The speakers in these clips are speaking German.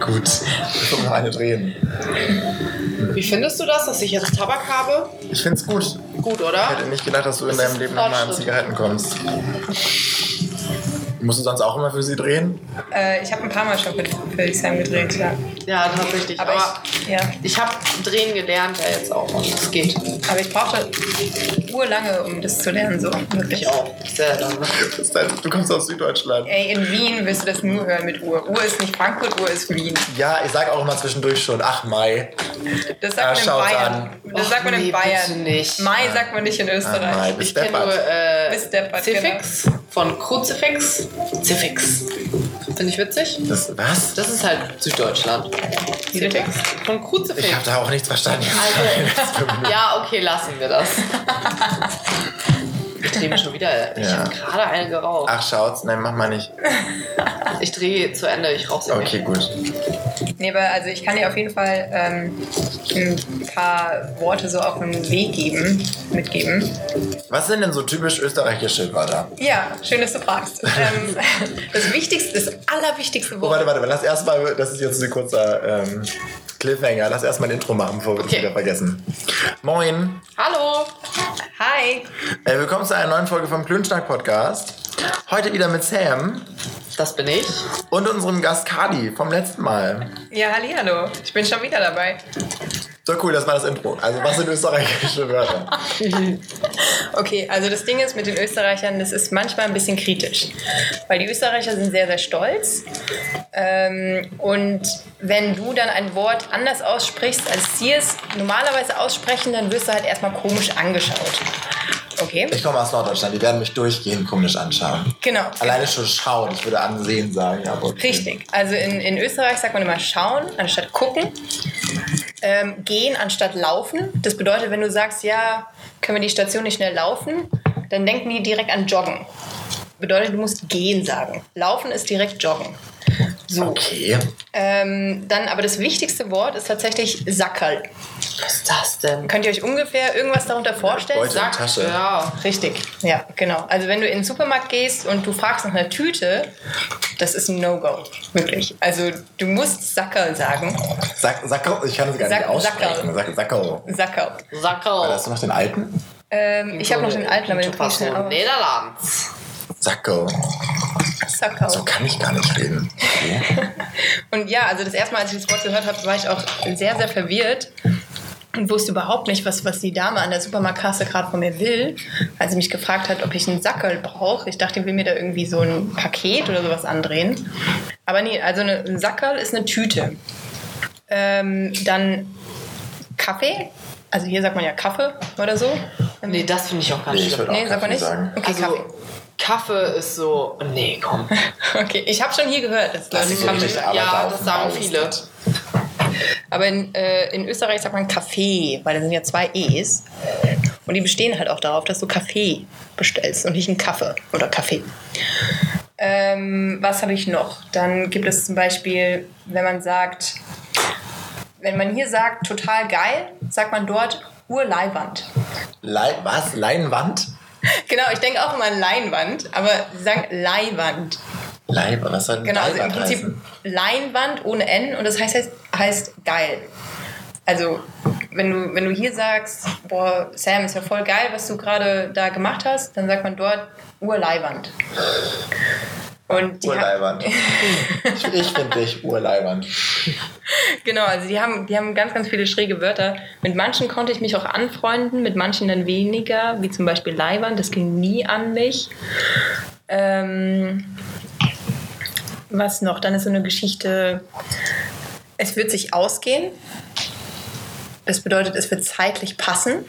Gut, ich muss noch eine drehen. Wie findest du das, dass ich jetzt Tabak habe? Ich find's gut. Gut, Ich oder? hätte nicht gedacht, dass du in Das deinem ist Leben nochmal an. Zigaretten kommst. Musst du sonst auch immer für sie drehen? Äh, ich habe ein paar Mal schon für, für Sam gedreht, ja. Ja, tatsächlich. Aber, Aber, ich, ja. ich, habe drehen gelernt ja jetzt auch und es geht. Aber ich brauchte urlange, um das zu lernen, so. Wirklich. Ich auch. Sehr lange. Du kommst aus Süddeutschland. Ey, in Wien wirst du das nur hören mit Uhr. Uhr ist nicht Frankfurt, Uhr ist Wien. Ja, ich sag auch immer zwischendurch schon, ach Mai. Das sagt man in Bayern. an. Das Och, sagt man in nee, Bayern. nicht. Mai sagt man nicht in Ah, Mai, Österreich. bis Ich kenne nur äh, deppert, Zifix von Kruzifix. Zifix. Finde ich witzig. Das, was? Das ist halt Süddeutschland. Zifix von Kruzifix. Ich habe da auch nichts verstanden. Also, ja, okay, lassen wir das. Ich drehe mich schon wieder. Ich Ja. habe gerade eine geraucht. Ach, schaut's. Nein, mach mal nicht. Ich drehe zu Ende, ich rauche sie Okay, nicht. gut. Nee, aber also ich kann dir auf jeden Fall ähm, ein paar Worte so auf den Weg geben, mitgeben. Was sind denn so typisch österreichische Wörter? Ja, schön, dass du fragst. ähm, das wichtigste, das allerwichtigste Oh, Wort. warte, warte, lass erstmal, das ist jetzt ein kurzer ähm, Cliffhanger, lass erstmal ein Intro machen, bevor wir das Okay. wieder vergessen. Moin, Hallo! Hi. äh, willkommen zu einer neuen Folge vom Klönschnack Podcast. Heute wieder mit Sam Das bin ich. und unserem Gast Kadi vom letzten Mal. Ja, hallo. Ich bin schon wieder dabei. So cool, das war das Intro. Also, was sind österreichische Wörter? Okay, also das Ding ist mit den Österreichern, das ist manchmal ein bisschen kritisch. Weil die Österreicher sind sehr, sehr stolz. Ähm, und wenn du dann ein Wort anders aussprichst, als sie es normalerweise aussprechen, dann wirst du halt erstmal komisch angeschaut. Okay? Ich komme aus Norddeutschland, die werden mich durchgehend komisch anschauen. Genau. Alleine schon schauen, ich würde ansehen sagen. Aber okay. Richtig. Also in, in Österreich sagt man immer schauen anstatt gucken. Ähm, gehen anstatt laufen. Das bedeutet, wenn du sagst, ja, können wir die Station nicht schnell laufen, dann denken die direkt an Joggen. Bedeutet, du musst gehen sagen. Laufen ist direkt Joggen. So. Okay. Ähm, dann aber das wichtigste Wort ist tatsächlich Sackerl. Was ist das denn? Könnt ihr euch ungefähr irgendwas darunter vorstellen? Beutel. Sack- Tasche. Ja. Richtig, ja, genau. Also wenn du in den Supermarkt gehst und du fragst nach einer Tüte, das ist ein No-Go, wirklich. Also du musst Sackerl sagen. Sack, Sacko, ich kann es gar Sack- nicht aussprechen. Sack, Sacko. Sackerl. Sackerl. Hast du noch den alten? Ähm, ich habe noch den alten, aber den bring ich schnell auf. Niederlands. Sacko. Sackerl. So kann ich gar nicht reden. Okay. Und ja, also das erste Mal, als ich das Wort gehört habe, war ich auch sehr, sehr verwirrt und wusste überhaupt nicht, was, was die Dame an der Supermarktkasse gerade von mir will, als sie mich gefragt hat, ob ich einen Sackerl brauche. Ich dachte, die will mir da irgendwie so ein Paket oder sowas andrehen. Aber nee, also eine, ein Sackerl ist eine Tüte. Ähm, dann Kaffee. Also hier sagt man ja Kaffee oder so. Nee, das finde ich auch Nee, schlimm. würde auch Nee, sagt man nicht? sagen. Okay, Also, Kaffee. Kaffee ist so. Nee, komm. Okay, ich habe schon hier gehört, dass Das Leute ist so Kaffee. Arbeit Ja, das sagen viele. Aber in, äh, in Österreich sagt man Kaffee, weil da sind ja zwei E's. Und die bestehen halt auch darauf, dass du Kaffee bestellst und nicht einen Kaffee oder Kaffee. Ähm, was habe ich noch? Dann gibt es zum Beispiel, wenn man sagt, wenn man hier sagt total geil, sagt man dort Urleiwand. Lei was? Leinwand? Genau, ich denke auch immer an Leinwand, aber sie sagen Leihwand. Leib, was soll denn Genau, also im Leinwand Prinzip heißen? Leinwand ohne N und das heißt, heißt, heißt geil. Also, wenn du, wenn du hier sagst, boah, Sam, ist ja voll geil, was du gerade da gemacht hast, dann sagt man dort Urleiwand. Und Urleiwand. ich ich finde dich Urleiwand. Genau, also die haben, die haben ganz, ganz viele schräge Wörter. Mit manchen konnte ich mich auch anfreunden, mit manchen dann weniger, wie zum Beispiel Leihwand, das ging nie an mich. Ähm, was noch? Dann ist so eine Geschichte, es wird sich ausgehen. Das bedeutet, es wird zeitlich passen.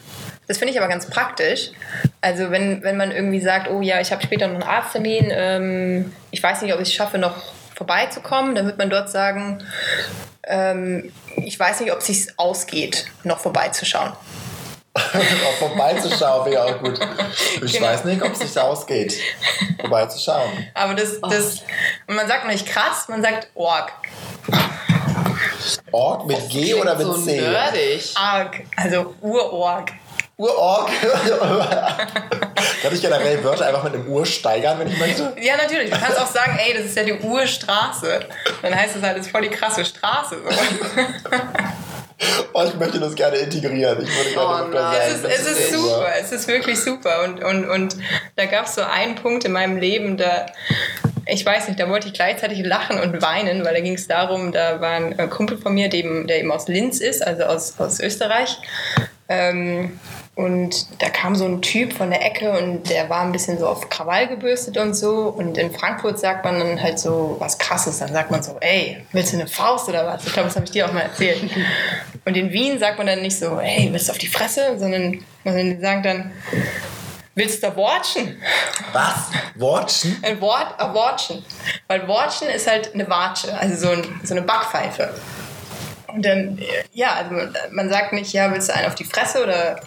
Das finde ich aber ganz praktisch. Also wenn, wenn man irgendwie sagt, oh ja, ich habe später noch einen Arzttermin, ähm, ich weiß nicht, ob ich es schaffe, noch vorbeizukommen, dann wird man dort sagen, ähm, ich weiß nicht, ob es sich ausgeht, noch vorbeizuschauen. auch vorbeizuschauen wäre auch gut. Ich Genau. weiß nicht, ob es sich ausgeht, vorbeizuschauen. Aber das, das und man sagt nicht krass, man sagt Org. Org mit G oder mit so C? nerdig. Arg, also Urorg. Urorg. Kann ich generell Wörter einfach mit einem Ur steigern, wenn ich möchte? Ja, natürlich. Du kannst auch sagen, ey, das ist ja die Urstraße. Dann heißt es halt, das ist voll die krasse Straße. So. Oh, ich möchte das gerne integrieren. Ich würde gerne Oh nein. Es ist, es ist super, es ist wirklich super. Und, und, und da gab es so einen Punkt in meinem Leben, da, ich weiß nicht, da wollte ich gleichzeitig lachen und weinen, weil da ging es darum, da war ein äh, Kumpel von mir, der eben, der eben aus Linz ist, also aus, aus Österreich. Ähm, und da kam so ein Typ von der Ecke und der war ein bisschen so auf Krawall gebürstet und so. Und in Frankfurt sagt man dann halt so was Krasses. Dann sagt man so, ey, willst du eine Faust oder was? Ich glaube, das habe ich dir auch mal erzählt. Und in Wien sagt man dann nicht so, ey, willst du auf die Fresse? Sondern man sagt dann, willst du watschen? Was? Wortchen? Ein Wort, ein Wortchen. Weil Wortchen ist halt eine Watsche, also so, ein, so eine Backpfeife. Und dann, ja, also man- man sagt nicht, ja, willst du einen auf die Fresse oder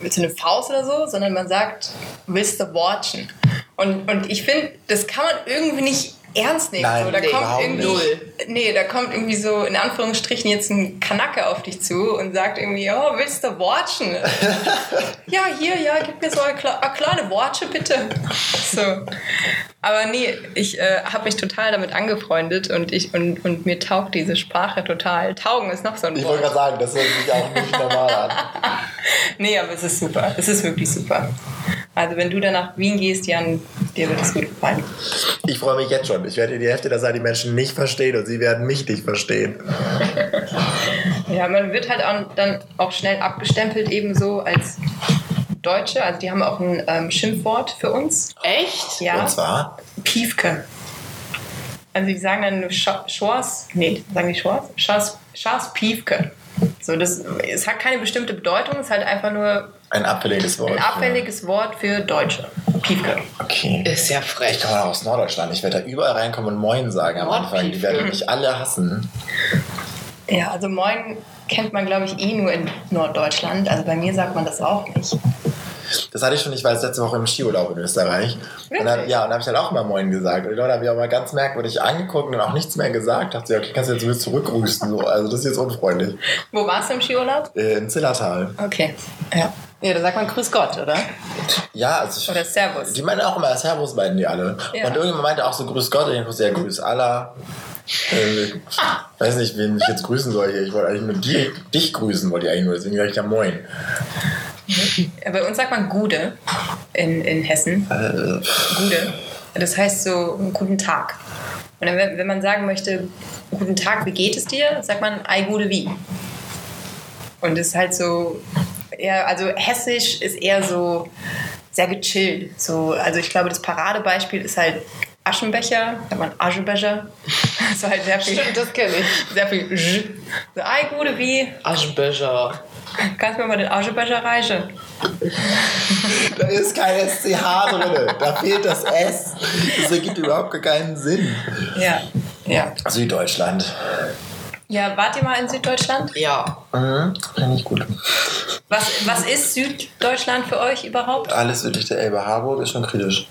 willst du eine Faust oder so, sondern man sagt, willst du watchen? Und, und ich finde, das kann man irgendwie nicht ernst nehmen. Nein, so, da nee, kommt irgendwie, null. Nee, da kommt irgendwie so in Anführungsstrichen jetzt ein Kanacke auf dich zu und sagt irgendwie, oh, willst du watchen? ja, hier, ja, gib mir so eine, eine kleine Watsche, bitte. So. Aber nee, ich äh, habe mich total damit angefreundet und, ich, und, und mir taugt diese Sprache total. Taugen ist noch so ein Ich wollte Wort. gerade sagen, das hört sich auch nicht normal an. Nee, aber es ist super. Es ist wirklich super. Also wenn du dann nach Wien gehst, Jan, dir wird es gut gefallen. Ich freue mich jetzt schon. Ich werde die Hälfte der Zeit die Menschen nicht verstehen und sie werden mich nicht verstehen. Ja, man wird halt auch, dann auch schnell abgestempelt ebenso als Deutsche. Also die haben auch ein ähm, Schimpfwort für uns. Echt? Ja, Und zwar? Piefke. Also die sagen dann Schors, nee, sagen die Schors? Schars, Schars Piefke. So, das, es hat keine bestimmte Bedeutung, es ist halt einfach nur Ein abfälliges Wort. ein abfälliges Wort für Deutsche. Piefke. Okay. Ist ja Ich frech. komme auch aus Norddeutschland. Ich werde da überall reinkommen und Moin sagen am Anfang. Die werden mich alle hassen. Ja, also Moin kennt man, glaube ich, eh nur in Norddeutschland. Also bei mir sagt man das auch nicht. Das hatte ich schon, ich war jetzt letzte Woche im Skiurlaub in Österreich. Und dann, ja, und da habe ich halt auch mal Moin gesagt. Und die Leute haben mich auch mal ganz merkwürdig angeguckt und auch nichts mehr gesagt. Dachte, okay, kannst du jetzt wieder zurückgrüßen. So. Also das ist jetzt unfreundlich. Wo warst du im Skiurlaub? Äh, Im Zillertal. Okay. Ja. Ja, da sagt man Grüß Gott, oder? Ja, also ich, Oder Servus. Die meinen auch immer Servus, meinen die alle. Ja. Und irgendjemand meinte auch so Grüß Gott. Und ich dachte, ja, Grüß Allah. Äh, weiß nicht, wen ich jetzt grüßen soll hier. Ich wollte eigentlich nur die, dich grüßen, wollte ich eigentlich nur. Deswegen sage ich ja Moin. Bei uns sagt man Gude in, in Hessen. Äh, Gude. Das heißt so guten Tag. Und dann, wenn, wenn man sagen möchte, guten Tag, wie geht es dir, sagt man Ei Gude wie. Und das ist halt so, eher, also hessisch ist eher so sehr gechillt. So, also ich glaube, das Paradebeispiel ist halt Aschenbecher, sagt man Aschenbecher. So halt sehr viel, Stimmt, das kenne ich. sehr viel J. So, Ei Gude wie, Aschenbecher. kannst du mir mal den Aschenbecher reichen? da ist kein SCH drin. Da fehlt das S. Das ergibt überhaupt keinen Sinn. Ja. Ja. Süddeutschland. Ja, wart ihr mal in Süddeutschland? Ja. Mhm, finde ich gut. Was, was ist Süddeutschland für euch überhaupt? Alles südlich der Elbe Harburg ist schon kritisch.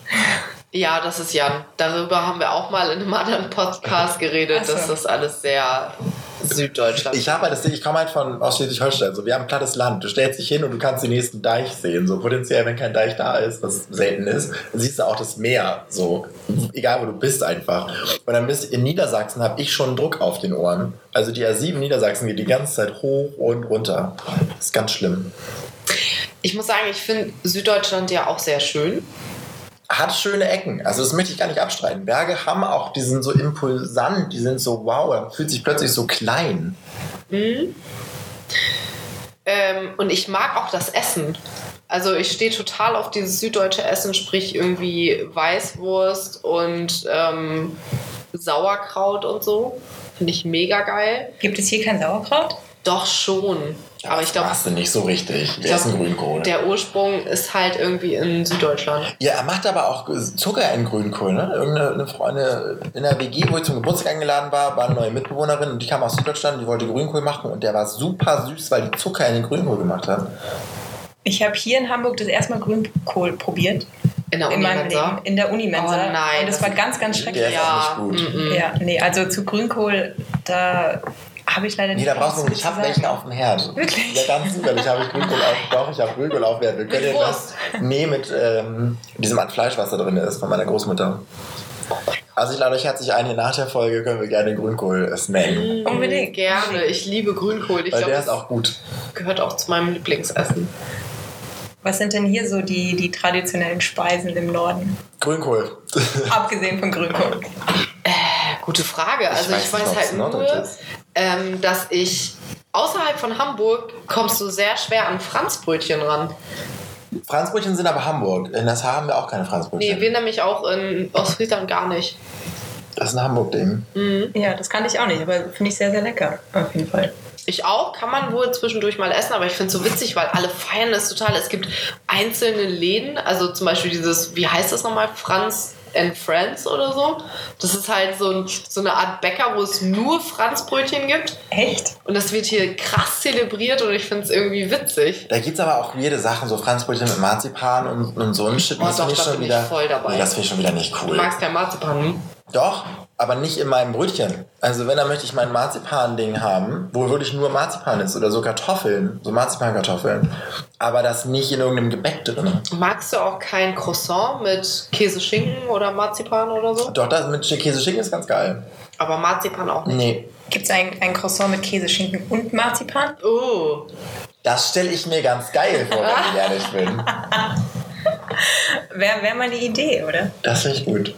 Ja, das ist Jan. Darüber haben wir auch mal in einem anderen Podcast geredet, so. dass das alles sehr Süddeutschland Ich habe halt das Ding, ich komme halt von aus Schleswig-Holstein. So, wir haben ein plattes Land. Du stellst dich hin und du kannst den nächsten Deich sehen. So potenziell, wenn kein Deich da ist, was selten ist, dann siehst du auch das Meer. So, egal wo du bist einfach. Und dann bist in Niedersachsen habe ich schon Druck auf den Ohren. Also die A7 Niedersachsen geht die ganze Zeit hoch und runter. Das ist ganz schlimm. Ich muss sagen, ich finde Süddeutschland ja auch sehr schön. Hat schöne Ecken. Also das möchte ich gar nicht abstreiten. Berge haben auch, die sind so impulsant, die sind so wow, man fühlt sich plötzlich so klein. Ähm, und ich mag auch das Essen. Also ich stehe total auf dieses süddeutsche Essen, sprich irgendwie Weißwurst und ähm, Sauerkraut und so. Finde ich mega geil. Gibt es hier kein Sauerkraut? Doch schon. Aber ich glaube, Machst du nicht so richtig. ich Wer ist ein Grünkohl? der Ursprung ist halt irgendwie in Süddeutschland. Ja, er macht aber auch Zucker in Grünkohl, ne? Irgendeine eine Freundin in der WG, wo ich zum Geburtstag eingeladen war, war eine neue Mitbewohnerin und die kam aus Süddeutschland, die wollte Grünkohl machen und der war super süß, weil die Zucker in den Grünkohl gemacht hat. Ich habe hier in Hamburg das erste Mal Grünkohl probiert. In der in meinem Unimensa. Leben. In der Unimensa. Oh nein, Und das das war ganz, ganz schrecklich. Der ist Ja, auch nicht gut. mm, mm. Ja, nee, also zu Grünkohl, da Habe ich leider Nee, nicht. da brauchst du Ich habe sagen. welchen auf dem Herd. Wirklich? Ja, ganz zufällig habe ich Grünkohl auf. Doch, ich habe Grünkohl auf dem Herd. Wir können Wurst? das. Nee, mit ähm, diesem Art Fleisch, was da drin ist, von meiner Großmutter. Also ich lade euch herzlich ein, hier nach der Folge können wir gerne Grünkohl snacken. Unbedingt. Gerne. Ich liebe Grünkohl. Ich Weil glaube, der ist auch gut. gehört auch zu meinem Lieblingsessen. Was sind denn hier so die, die traditionellen Speisen im Norden? Grünkohl. Abgesehen von Grünkohl. Äh, gute Frage. Also ich weiß weiß, nicht, ob's halt nur. Ähm, dass ich außerhalb von Hamburg kommst du sehr schwer an Franzbrötchen ran. Franzbrötchen sind aber Hamburg. In das haben wir auch keine Franzbrötchen. Nee, wir nämlich auch in Ostfriesland gar nicht. das ist ein Hamburg-Ding. Ja, das kannte ich auch nicht, aber finde ich sehr, sehr lecker. Auf jeden Fall. Ich auch, kann man wohl zwischendurch mal essen, aber ich finde es so witzig, weil alle feiern es total. Es gibt einzelne Läden, also zum Beispiel dieses, wie heißt das nochmal, Franz and Friends oder so. Das ist halt so, ein, so eine Art Bäcker, wo es nur Franzbrötchen gibt. Echt? Und das wird hier krass zelebriert und ich finde es irgendwie witzig. Da gibt es aber auch weirde Sachen, so Franzbrötchen mit Marzipan und, und so ein Shit. Oh, das doch, finde ich schon wieder. voll dabei. Nee, das finde ich schon wieder nicht Du cool. magst kein Marzipan, hm? Doch, aber nicht in meinem Brötchen. Also wenn, dann möchte ich mein Marzipan-Ding haben, wo wirklich nur Marzipan ist oder so Kartoffeln, so Marzipankartoffeln. Aber das nicht in irgendeinem Gebäck drin. Magst du auch kein Croissant mit Käse, Schinken oder Marzipan oder so? Doch, das mit Käse-Schinken ist ganz geil. Aber Marzipan auch nicht. Nee, Gibt es ein, ein Croissant mit Käse, Schinken und Marzipan? Oh, das stelle ich mir ganz geil vor, wenn ich ehrlich bin. Wäre wär mal eine Idee, oder? Das finde ich gut.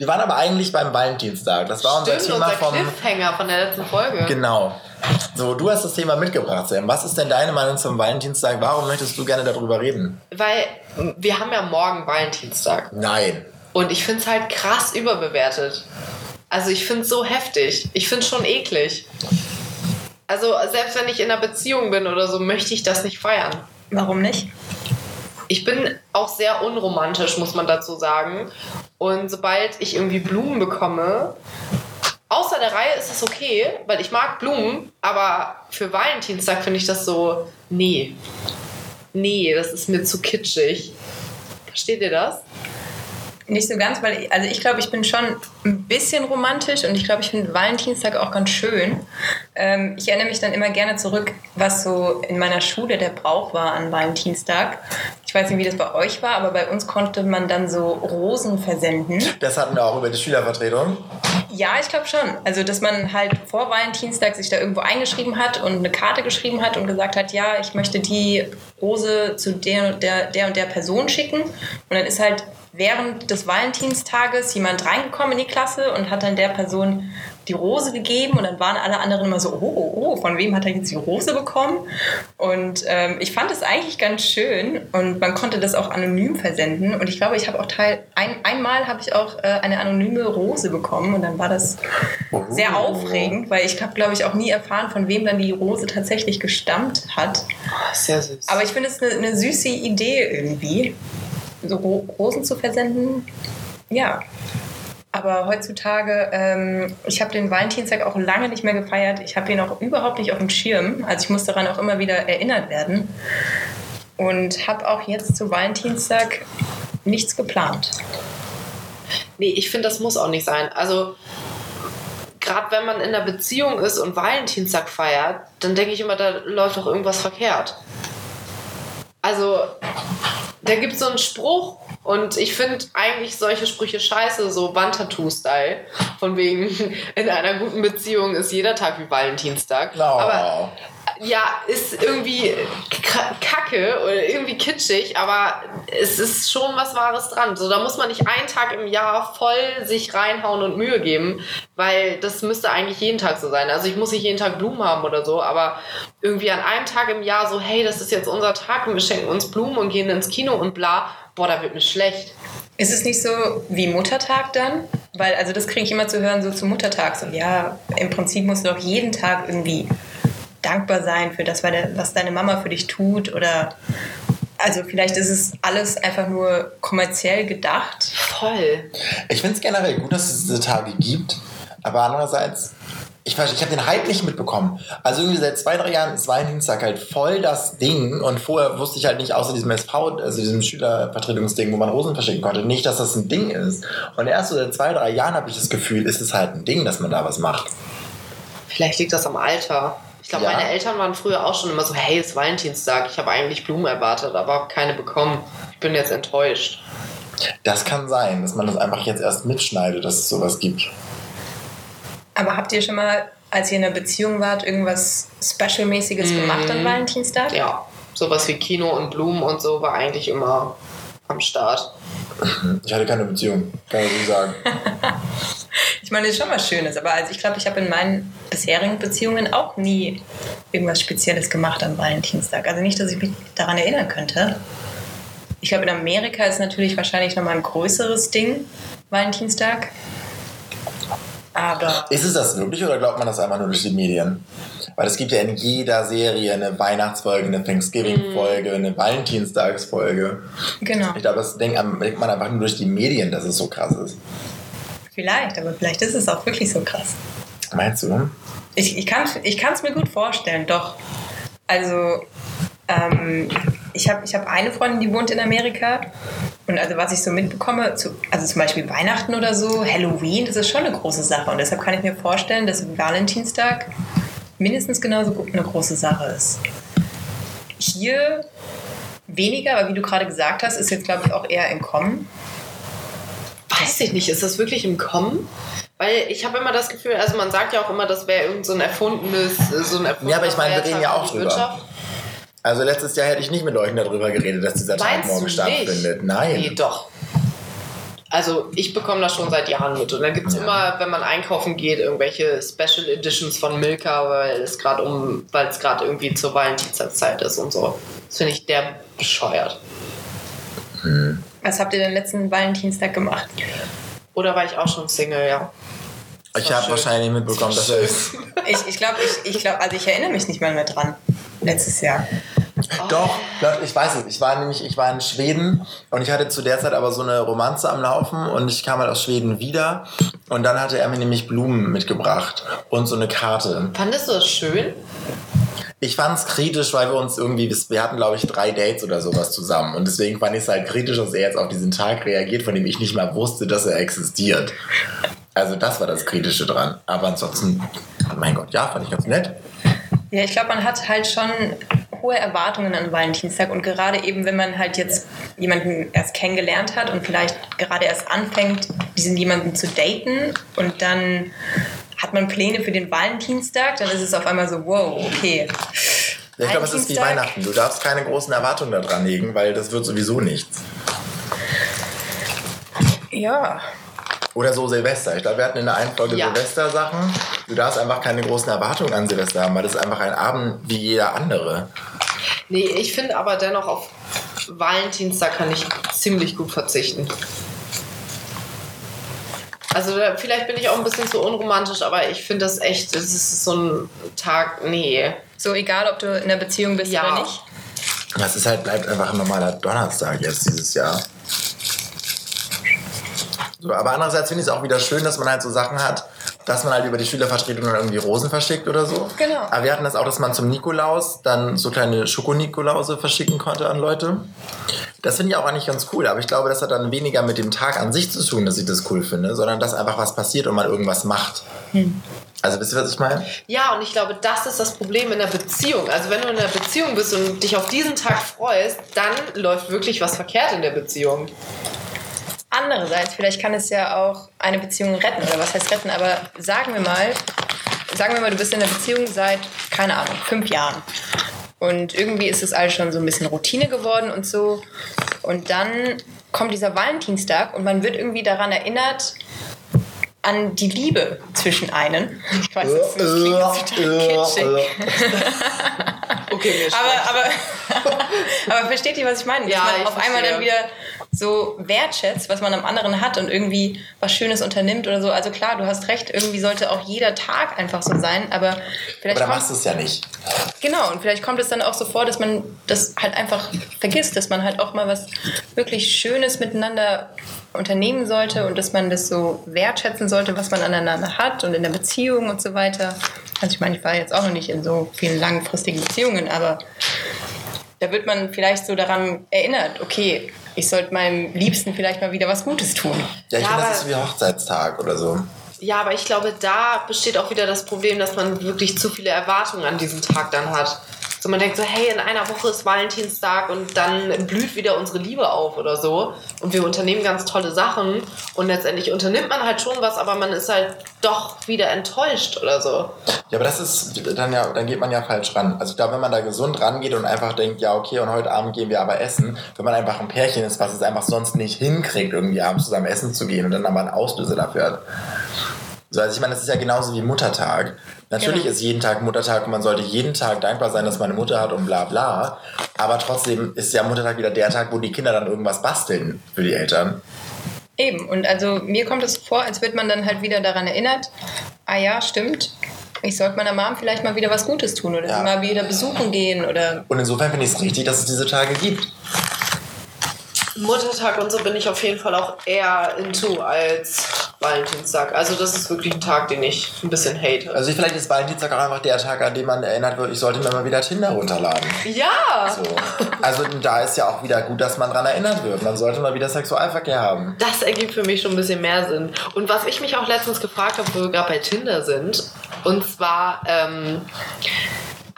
Wir waren aber eigentlich beim Valentinstag. Das war unser stimmt, Thema unser vom. Cliffhanger von der letzten Folge. Genau. So, du hast das Thema mitgebracht, Sam. Was ist denn deine Meinung zum Valentinstag? Warum möchtest du gerne darüber reden? Weil wir haben ja morgen Valentinstag. Nein. Und ich finde es halt krass überbewertet. Also ich finde es so heftig. Ich finde es schon eklig. Also selbst wenn ich in einer Beziehung bin oder so, möchte ich das nicht feiern. Warum nicht? Ich bin auch sehr unromantisch, muss man dazu sagen. Und sobald ich irgendwie Blumen bekomme, außer der Reihe ist es okay, weil ich mag Blumen, aber für Valentinstag finde ich das so, nee. Nee, das ist mir zu kitschig. Versteht ihr das? Nicht so ganz, weil also ich glaube, ich bin schon ein bisschen romantisch und ich glaube, ich finde Valentinstag auch ganz schön. Ähm, ich erinnere mich dann immer gerne zurück, was so in meiner Schule der Brauch war an Valentinstag. Ich weiß nicht, wie das bei euch war, aber bei uns konnte man dann so Rosen versenden. Das hatten wir auch über die Schülervertretung. Ja, ich glaube schon. Also, dass man halt vor Valentinstag sich da irgendwo eingeschrieben hat und eine Karte geschrieben hat und gesagt hat, ja, ich möchte die Rose zu der und der, der und der Person schicken. Und dann ist halt während des Valentinstages jemand reingekommen in die Klasse und hat dann der Person die Rose gegeben und dann waren alle anderen immer so, oh, oh, oh, von wem hat er jetzt die Rose bekommen? Und ähm, ich fand es eigentlich ganz schön und man konnte das auch anonym versenden und ich glaube, ich habe auch Teil, ein, einmal habe ich auch äh, eine anonyme Rose bekommen und dann war das Oh. sehr aufregend, weil ich habe, glaube ich, auch nie erfahren, von wem dann die Rose tatsächlich gestammt hat. Sehr süß. Aber ich finde es eine, eine süße Idee irgendwie, so Ro Rosen zu versenden. Ja. Aber heutzutage, ähm, ich habe den Valentinstag auch lange nicht mehr gefeiert. Ich habe ihn auch überhaupt nicht auf dem Schirm. Also ich muss daran auch immer wieder erinnert werden. Und habe auch jetzt zu Valentinstag nichts geplant. Nee, ich finde, das muss auch nicht sein. Also, gerade wenn man in einer Beziehung ist und Valentinstag feiert, dann denke ich immer, da läuft doch irgendwas verkehrt. Also, da gibt es so einen Spruch und ich finde eigentlich solche Sprüche scheiße, so Wandtattoo-Style. Von wegen, in einer guten Beziehung ist jeder Tag wie Valentinstag. No. Aber ja, ist irgendwie kacke oder irgendwie kitschig, aber es ist schon was Wahres dran. So, da muss man nicht einen Tag im Jahr voll sich reinhauen und Mühe geben, weil das müsste eigentlich jeden Tag so sein. Also ich muss nicht jeden Tag Blumen haben oder so, aber irgendwie an einem Tag im Jahr so, hey, das ist jetzt unser Tag und wir schenken uns Blumen und gehen ins Kino und bla, boah, da wird mir schlecht. Ist es nicht so wie Muttertag dann? Weil, also das kriege ich immer zu hören, so zum Muttertag. So, ja, im Prinzip musst du doch jeden Tag irgendwie dankbar sein für das, was deine Mama für dich tut. Oder also vielleicht ist es alles einfach nur kommerziell gedacht. Voll. Ich finde es generell gut, dass es diese Tage gibt, aber andererseits, ich weiß, ich habe den Hype nicht mitbekommen. Also irgendwie seit zwei, drei Jahren ist Valentinstag halt voll das Ding und vorher wusste ich halt nicht, außer diesem SV, also diesem Schülervertretungsding, wo man Rosen verschicken konnte, nicht, dass das ein Ding ist. Und erst so seit zwei, drei Jahren habe ich das Gefühl, ist es halt ein Ding, dass man da was macht. Vielleicht liegt das am Alter. Ich glaube, Ja. meine Eltern waren früher auch schon immer so, hey, es ist Valentinstag. Ich habe eigentlich Blumen erwartet, aber habe keine bekommen. Ich bin jetzt enttäuscht. Das kann sein, dass man das einfach jetzt erst mitschneidet, dass es sowas gibt. Aber habt ihr schon mal, als ihr in einer Beziehung wart, irgendwas Special-mäßiges gemacht an Valentinstag? Ja, sowas wie Kino und Blumen und so war eigentlich immer am Start. Ich hatte keine Beziehung, kann ich so sagen. Ich meine, das ist schon was Schönes, aber also ich glaube, ich habe in meinen bisherigen Beziehungen auch nie irgendwas Spezielles gemacht am Valentinstag. Also nicht, dass ich mich daran erinnern könnte. Ich glaube, in Amerika ist natürlich wahrscheinlich nochmal ein größeres Ding, Valentinstag. Aber Ist es das wirklich oder glaubt man das einfach nur durch die Medien? Weil es gibt ja in jeder Serie eine Weihnachtsfolge, eine Thanksgiving-Folge, eine Valentinstagsfolge. genau, Ich glaube, das denkt, man einfach nur durch die Medien, dass es so krass ist. vielleicht, aber vielleicht ist es auch wirklich so krass. Meinst du? Ich, ich kann es mir gut vorstellen, doch. Also, ähm, ich habe ich hab eine Freundin, die wohnt in Amerika. Und also, was ich so mitbekomme, zu, also zum Beispiel Weihnachten oder so, Halloween, das ist schon eine große Sache. Und deshalb kann ich mir vorstellen, dass Valentinstag mindestens genauso eine große Sache ist. Hier weniger, aber wie du gerade gesagt hast, ist jetzt, glaube ich, auch eher im Kommen. Weiß ich nicht, ist das wirklich im Kommen? Weil ich habe immer das Gefühl, also man sagt ja auch immer, das wäre irgend so ein erfundenes, äh, so ein erfundener Ja, aber ich meine, wir reden ja auch drüber. Wirtschaft. Also letztes Jahr hätte ich nicht mit euch darüber geredet, dass dieser Tag Meinst morgen du stattfindet. nicht? Nein. Nee, doch. Also ich bekomme das schon seit Jahren mit. Und dann gibt es immer, wenn man einkaufen geht, irgendwelche Special Editions von Milka, weil es gerade um, weil es gerade irgendwie zur Valentinstagszeit ist und so. Das finde ich der bescheuert. Was habt ihr denn letzten Valentinstag gemacht? Oder war ich auch schon Single, ja. Ich war habe wahrscheinlich mitbekommen, dass er ist. Ich, ich glaube, ich, ich glaub, also ich erinnere mich nicht mal mehr dran. Letztes Jahr. Doch, doch, ich weiß es. Ich war nämlich, ich war in Schweden und ich hatte zu der Zeit aber so eine Romanze am Laufen und ich kam halt aus Schweden wieder und dann hatte er mir nämlich Blumen mitgebracht und so eine Karte. Fandest du das schön? Ich fand es kritisch, weil wir uns irgendwie, wir hatten glaube ich drei Dates oder sowas zusammen und deswegen fand ich es halt kritisch, dass er jetzt auf diesen Tag reagiert, von dem ich nicht mal wusste, dass er existiert. Also das war das Kritische dran. Aber ansonsten, mein Gott, ja, fand ich ganz nett. Ja, ich glaube, man hat halt schon hohe Erwartungen an Valentinstag und gerade eben, wenn man halt jetzt jemanden erst kennengelernt hat und vielleicht gerade erst anfängt, diesen jemanden zu daten und dann hat man Pläne für den Valentinstag, dann ist es auf einmal so, wow, okay. Ja, ich glaube, es ist wie Weihnachten. Du darfst keine großen Erwartungen daran legen, weil das wird sowieso nichts. Ja, Oder so Silvester. Ich glaube, wir hatten in der einen Folge Ja. Silvester-Sachen. Du darfst einfach keine großen Erwartungen an Silvester haben, weil das ist einfach ein Abend wie jeder andere. Nee, ich finde aber dennoch auf Valentinstag kann ich ziemlich gut verzichten. Also da- vielleicht bin ich auch ein bisschen zu unromantisch, aber ich finde das echt, das ist so ein Tag, nee. so egal, ob du in einer Beziehung bist Ja. oder nicht. Das ist halt, bleibt einfach ein normaler Donnerstag jetzt dieses Jahr. So, aber andererseits finde ich es auch wieder schön, dass man halt so Sachen hat, dass man halt über die Schülervertretung dann irgendwie Rosen verschickt oder so. Genau. Aber wir hatten das auch, dass man zum Nikolaus dann so kleine Schokonikoläuse verschicken konnte an Leute. Das finde ich auch eigentlich ganz cool. Aber ich glaube, das hat dann weniger mit dem Tag an sich zu tun, dass ich das cool finde, sondern dass einfach was passiert und man irgendwas macht. Also wisst ihr, was ich meine? Ja, und ich glaube, das ist das Problem in der Beziehung. Also wenn du in einer Beziehung bist und dich auf diesen Tag freust, dann läuft wirklich was verkehrt in der Beziehung. Andererseits, vielleicht kann es ja auch eine Beziehung retten. Oder was heißt retten? Aber sagen wir mal, sagen wir mal, du bist in einer Beziehung seit, keine Ahnung, fünf Jahren. Und irgendwie ist es alles schon so ein bisschen Routine geworden und so. Und dann kommt dieser Valentinstag und man wird irgendwie daran erinnert, an die Liebe zwischen einen. Ich weiß, das, das klingt total kitschig. Okay, mir Aber, aber, aber versteht ihr, was ich meine? Dass Ja, man ich auf einmal dann wieder so wertschätzt, was man am anderen hat und irgendwie was Schönes unternimmt oder so. Also klar, du hast recht, irgendwie sollte auch jeder Tag einfach so sein, aber vielleicht Aber da kommt, machst du es ja nicht. genau, und vielleicht kommt es dann auch so vor, dass man das halt einfach vergisst, dass man halt auch mal was wirklich Schönes miteinander unternehmen sollte und dass man das so wertschätzen sollte, was man aneinander hat und in der Beziehung und so weiter. Also ich meine, ich war jetzt auch noch nicht in so vielen langfristigen Beziehungen, aber da wird man vielleicht so daran erinnert, okay, ich sollte meinem Liebsten vielleicht mal wieder was Gutes tun. Ja, ich Ja, finde, das ist wie Hochzeitstag oder so. Ja, aber ich glaube, da besteht auch wieder das Problem, dass man wirklich zu viele Erwartungen an diesen Tag dann hat. So man denkt so, hey, in einer Woche ist Valentinstag und dann blüht wieder unsere Liebe auf oder so. Und wir unternehmen ganz tolle Sachen. Und letztendlich unternimmt man halt schon was, aber man ist halt doch wieder enttäuscht oder so. Ja, aber das ist dann ja, dann geht man ja falsch ran. Also glaube, wenn man da gesund rangeht und einfach denkt, ja, okay, und heute Abend gehen wir aber essen, wenn man einfach ein Pärchen ist, was es einfach sonst nicht hinkriegt, irgendwie abends zusammen essen zu gehen und dann aber einen Auslöser dafür hat. So, also ich meine, das ist ja genauso wie Muttertag. Natürlich Genau. ist jeden Tag Muttertag und man sollte jeden Tag dankbar sein, dass man eine Mutter hat und bla bla. Aber trotzdem ist ja Muttertag wieder der Tag, wo die Kinder dann irgendwas basteln für die Eltern. Eben, und also mir kommt es vor, als wird man dann halt wieder daran erinnert, ah ja, stimmt, ich sollte meiner Mom vielleicht mal wieder was Gutes tun oder Ja. sie mal wieder besuchen gehen oder Und insofern finde ich es richtig, dass es diese Tage gibt. Muttertag und so bin ich auf jeden Fall auch eher into als Valentinstag. Also das ist wirklich ein Tag, den ich ein bisschen hate. Also vielleicht ist Valentinstag auch einfach der Tag, an dem man erinnert wird, ich sollte mir mal wieder Tinder runterladen. Ja! So. Also da ist ja auch wieder gut, dass man dran erinnert wird. Man sollte mal wieder Sexualverkehr haben. Das ergibt für mich schon ein bisschen mehr Sinn. Und was ich mich auch letztens gefragt habe, wo wir gerade bei Tinder sind, und zwar ähm,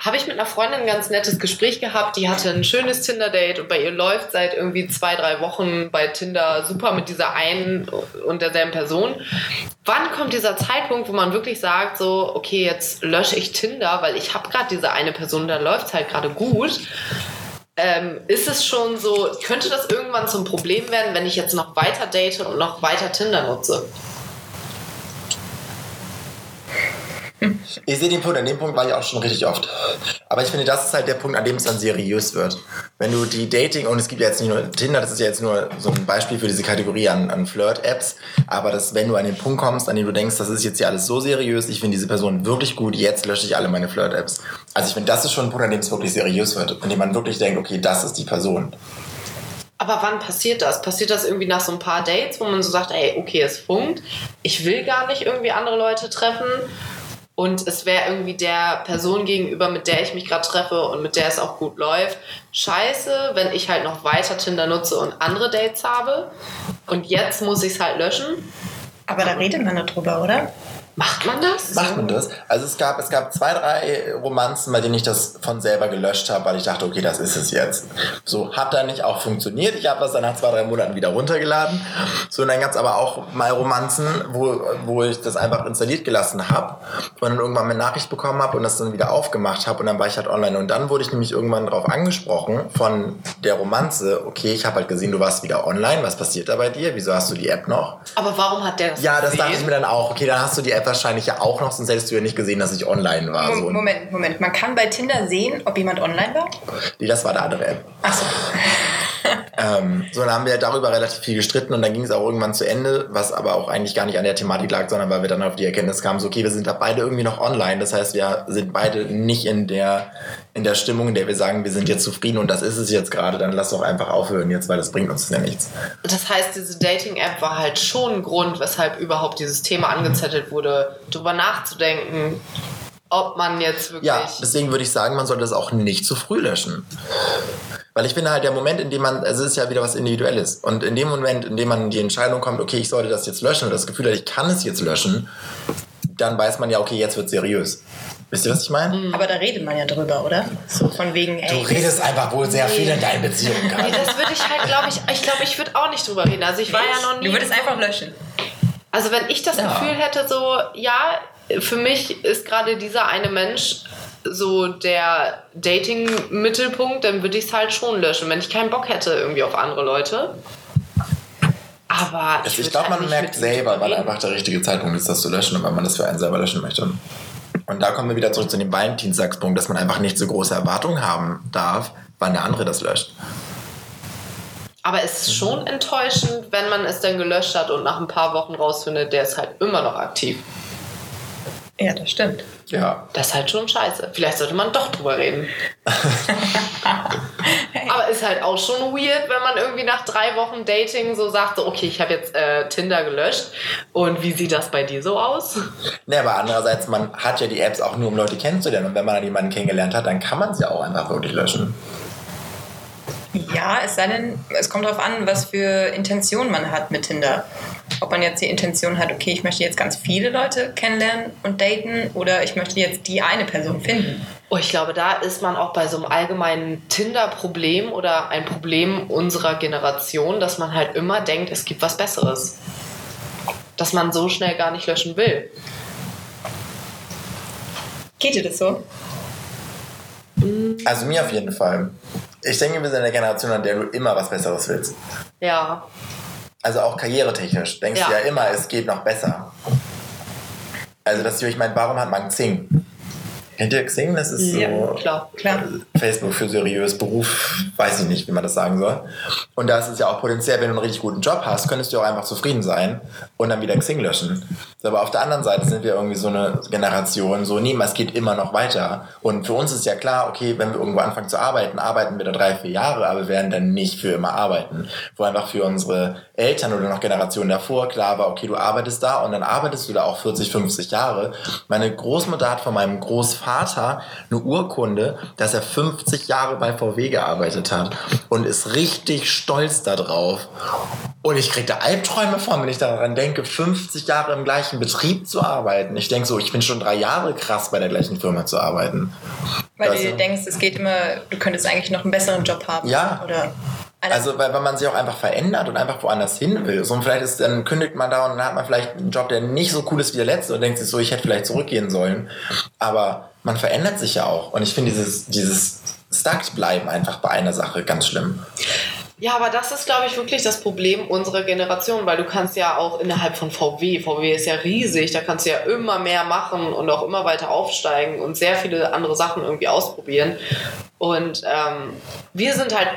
habe ich mit einer Freundin ein ganz nettes Gespräch gehabt. Die hatte ein schönes Tinder-Date und bei ihr läuft seit irgendwie zwei, drei Wochen bei Tinder super mit dieser einen und derselben Person. Wann kommt dieser Zeitpunkt, wo man wirklich sagt, so, okay, jetzt lösche ich Tinder, weil ich habe gerade diese eine Person, da läuft es halt gerade gut. Ähm, ist es schon so, könnte das irgendwann zum Problem werden, wenn ich jetzt noch weiter date und noch weiter Tinder nutze? Ich sehe den Punkt, an dem Punkt war ich auch schon richtig oft. Aber ich finde, das ist halt der Punkt, an dem es dann seriös wird. Wenn du die Dating, und es gibt ja jetzt nicht nur Tinder, das ist ja jetzt nur so ein Beispiel für diese Kategorie an, an Flirt-Apps, aber dass, wenn du an den Punkt kommst, an dem du denkst, das ist jetzt hier alles so seriös, ich finde diese Person wirklich gut, jetzt lösche ich alle meine Flirt-Apps. Also ich finde, das ist schon ein Punkt, an dem es wirklich seriös wird. An dem man wirklich denkt, okay, das ist die Person. Aber wann passiert das? Passiert das irgendwie nach so ein paar Dates, wo man so sagt, ey, okay, es funkt, ich will gar nicht irgendwie andere Leute treffen und es wäre irgendwie der Person gegenüber, mit der ich mich gerade treffe und mit der es auch gut läuft, scheiße, wenn ich halt noch weiter Tinder nutze und andere Dates habe und jetzt muss ich es halt löschen. Aber da redet man darüber, oder? Macht man das? Macht man das? Also es gab, es gab zwei, drei Romanzen, bei denen ich das von selber gelöscht habe, weil ich dachte, okay, das ist es jetzt. So, hat dann nicht auch funktioniert. Ich habe das dann nach zwei, drei Monaten wieder runtergeladen. So, und dann gab es aber auch mal Romanzen, wo, wo ich das einfach installiert gelassen habe und dann irgendwann eine Nachricht bekommen habe und das dann wieder aufgemacht habe und dann war ich halt online. Und dann wurde ich nämlich irgendwann darauf angesprochen von der Romanze, okay, ich habe halt gesehen, du warst wieder online, was passiert da bei dir? Wieso hast du die App noch? Aber warum hat der das Ja, das gesehen? dachte ich mir dann auch. Okay, dann hast du die App wahrscheinlich ja auch noch, sonst hättest du ja nicht gesehen, dass ich online war. So. Moment, Moment. Man kann bei Tinder sehen, ob jemand online war? Nee, das war eine andere App. Achso. Ähm, so, dann haben wir darüber relativ viel gestritten und dann ging es auch irgendwann zu Ende, was aber auch eigentlich gar nicht an der Thematik lag, sondern weil wir dann auf die Erkenntnis kamen, so, okay, wir sind da beide irgendwie noch online. Das heißt, wir sind beide nicht in der, in der Stimmung, in der wir sagen, wir sind jetzt zufrieden und das ist es jetzt gerade, dann lass doch einfach aufhören jetzt, weil das bringt uns ja nichts. Das heißt, diese Dating-App war halt schon ein Grund, weshalb überhaupt dieses Thema angezettelt wurde, drüber nachzudenken, ob man jetzt wirklich. Ja, deswegen würde ich sagen, man sollte das auch nicht zu früh löschen. Weil ich finde halt der Moment, in dem man, also es ist ja wieder was Individuelles. Und in dem Moment, in dem man die Entscheidung kommt, okay, ich sollte das jetzt löschen und das Gefühl hat, ich kann es jetzt löschen, dann weiß man ja, okay, jetzt wird seriös. Wisst ihr, was ich meine? Aber da redet man ja drüber, oder? So von wegen, ey. Du redest einfach wohl sehr viel in deinen Beziehungen. Nee, das würde ich halt, glaube ich, ich glaube, ich würde auch nicht drüber reden. Also ich war ja noch nie. Du würdest einfach löschen. Also wenn ich das Ja. Gefühl hätte, so, ja, für mich ist gerade dieser eine Mensch so der Dating-Mittelpunkt, dann würde ich es halt schon löschen, wenn ich keinen Bock hätte irgendwie auf andere Leute. Aber Also würd ich glaube, halt man merkt selber, reden. einfach der richtige Zeitpunkt ist, das zu löschen und wann man das für einen selber löschen möchte. Und da kommen wir wieder zurück zu dem Valentinstagspunkt, dass man einfach nicht so große Erwartungen haben darf, wann der andere das löscht. Aber es ist schon enttäuschend, wenn man es dann gelöscht hat und nach ein paar Wochen rausfindet, der ist halt immer noch aktiv. Ja, das stimmt. Ja. Das ist halt schon scheiße. Vielleicht sollte man doch drüber reden. Halt auch schon weird, wenn man irgendwie nach drei Wochen Dating so sagt, so, okay, ich habe jetzt äh, Tinder gelöscht. Und wie sieht das bei dir so aus? Ne, aber andererseits, man hat ja die Apps auch nur, um Leute kennenzulernen. Und wenn man dann jemanden kennengelernt hat, dann kann man ja auch einfach wirklich löschen. Ja, es sei denn, es kommt darauf an, was für Intention man hat mit Tinder. Ob man jetzt die Intention hat, okay, ich möchte jetzt ganz viele Leute kennenlernen und daten oder ich möchte jetzt die eine Person finden. Oh, ich glaube, da ist man auch bei so einem allgemeinen Tinder-Problem oder ein Problem unserer Generation, dass man halt immer denkt, es gibt was Besseres. Dass man so schnell gar nicht löschen will. Geht dir das so? Also mir auf jeden Fall. Ich denke, wir sind in der Generation, an der du immer was Besseres willst. Ja. Also auch karrieretechnisch. Denkst Ja. du ja immer, es geht noch besser. Also, dass du, ich meine, warum hat man Xing? Kennt ihr Xing? Das ist so Ja, klar. Klar. Facebook für seriös Beruf, weiß ich nicht, wie man das sagen soll. Und da ist es ja auch potenziell, wenn du einen richtig guten Job hast, könntest du auch einfach zufrieden sein und dann wieder Xing löschen. So, Aber auf der anderen Seite sind wir irgendwie so eine Generation, so, nee, es geht immer noch weiter. Und für uns ist ja klar, okay, wenn wir irgendwo anfangen zu arbeiten, arbeiten wir da drei, vier Jahre, aber wir werden dann nicht für immer arbeiten. Wo einfach für unsere Eltern oder noch Generationen davor klar war, okay, du arbeitest da und dann arbeitest du da auch 40, 50 Jahre. Meine Großmutter hat von meinem Großvater eine Urkunde, dass er 50 Jahre bei VW gearbeitet hat und ist richtig stolz darauf. Und ich kriege da Albträume von, wenn ich daran denke, 50 Jahre im gleichen Betrieb zu arbeiten. Ich denke so, ich bin schon drei Jahre krass bei der gleichen Firma zu arbeiten. Weil Also- du denkst, es geht immer, du könntest eigentlich noch einen besseren Job haben. Ja. Oder Also, weil, weil man sich auch einfach verändert und einfach woanders hin will. So, und vielleicht ist, dann kündigt man da und dann hat man vielleicht einen Job, der nicht so cool ist wie der letzte und denkt sich so, ich hätte vielleicht zurückgehen sollen. Aber man verändert sich ja auch. Und ich finde dieses, dieses Stuck bleiben einfach bei einer Sache ganz schlimm. Ja, aber das ist, glaube ich, wirklich das Problem unserer Generation, weil du kannst ja auch innerhalb von VW, VW ist ja riesig, da kannst du ja immer mehr machen und auch immer weiter aufsteigen und sehr viele andere Sachen irgendwie ausprobieren. Und ähm, wir sind halt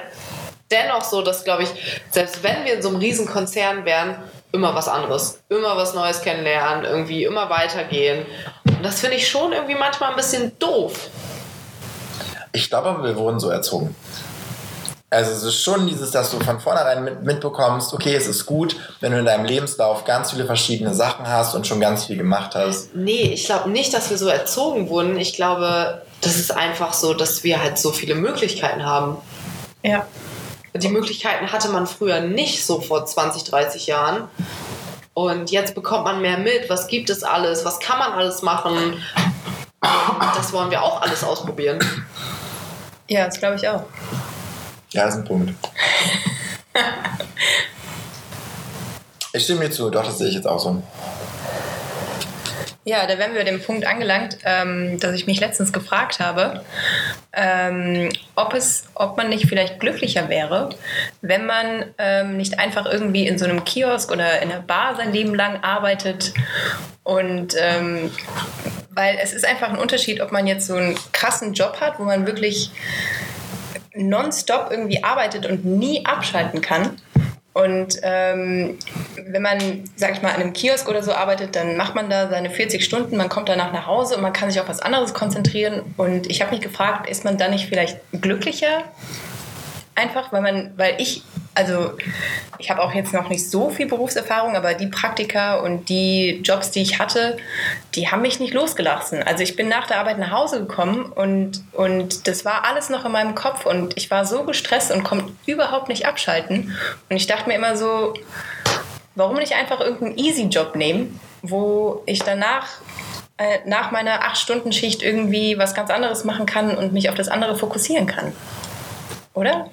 dennoch so, dass, glaube ich, selbst wenn wir in so einem riesen Konzern wären, immer was anderes, immer was Neues kennenlernen, irgendwie immer weitergehen. Und das finde ich schon irgendwie manchmal ein bisschen doof. Ich glaube aber, wir wurden so erzogen. Also es ist schon dieses, dass du von vornherein mit, mitbekommst, okay, es ist gut, wenn du in deinem Lebenslauf ganz viele verschiedene Sachen hast und schon ganz viel gemacht hast. Nee, ich glaube nicht, dass wir so erzogen wurden. Ich glaube, das ist einfach so, dass wir halt so viele Möglichkeiten haben. ja. Die Möglichkeiten hatte man früher nicht so vor 20, 30 Jahren. Und jetzt bekommt man mehr mit. Was gibt es alles? Was kann man alles machen? Und das wollen wir auch alles ausprobieren. Ja, das glaube ich auch. Ja, ist ein Punkt. Ich stimme dir zu, doch, das sehe ich jetzt auch so. Ja, da wären wir dem Punkt angelangt, ähm, dass ich mich letztens gefragt habe, ähm, ob, es, ob man nicht vielleicht glücklicher wäre, wenn man ähm, nicht einfach irgendwie in so einem Kiosk oder in einer Bar sein Leben lang arbeitet. Und ähm, weil es ist einfach ein Unterschied, ob man jetzt so einen krassen Job hat, wo man wirklich nonstop irgendwie arbeitet und nie abschalten kann. Und ähm, wenn man, sag ich mal, in einem Kiosk oder so arbeitet, dann macht man da seine 40 Stunden, man kommt danach nach Hause und man kann sich auf was anderes konzentrieren. Und ich habe mich gefragt, ist man dann nicht vielleicht glücklicher? Einfach, weil man, weil ich, also ich habe auch jetzt noch nicht so viel Berufserfahrung, aber die Praktika und die Jobs, die ich hatte, die haben mich nicht losgelassen. Also ich bin nach der Arbeit nach Hause gekommen und, und das war alles noch in meinem Kopf und ich war so gestresst und konnte überhaupt nicht abschalten. Und ich dachte mir immer so, warum nicht einfach irgendeinen Easy-Job nehmen, wo ich danach äh, nach meiner 8-Stunden-Schicht irgendwie was ganz anderes machen kann und mich auf das andere fokussieren kann. Oder?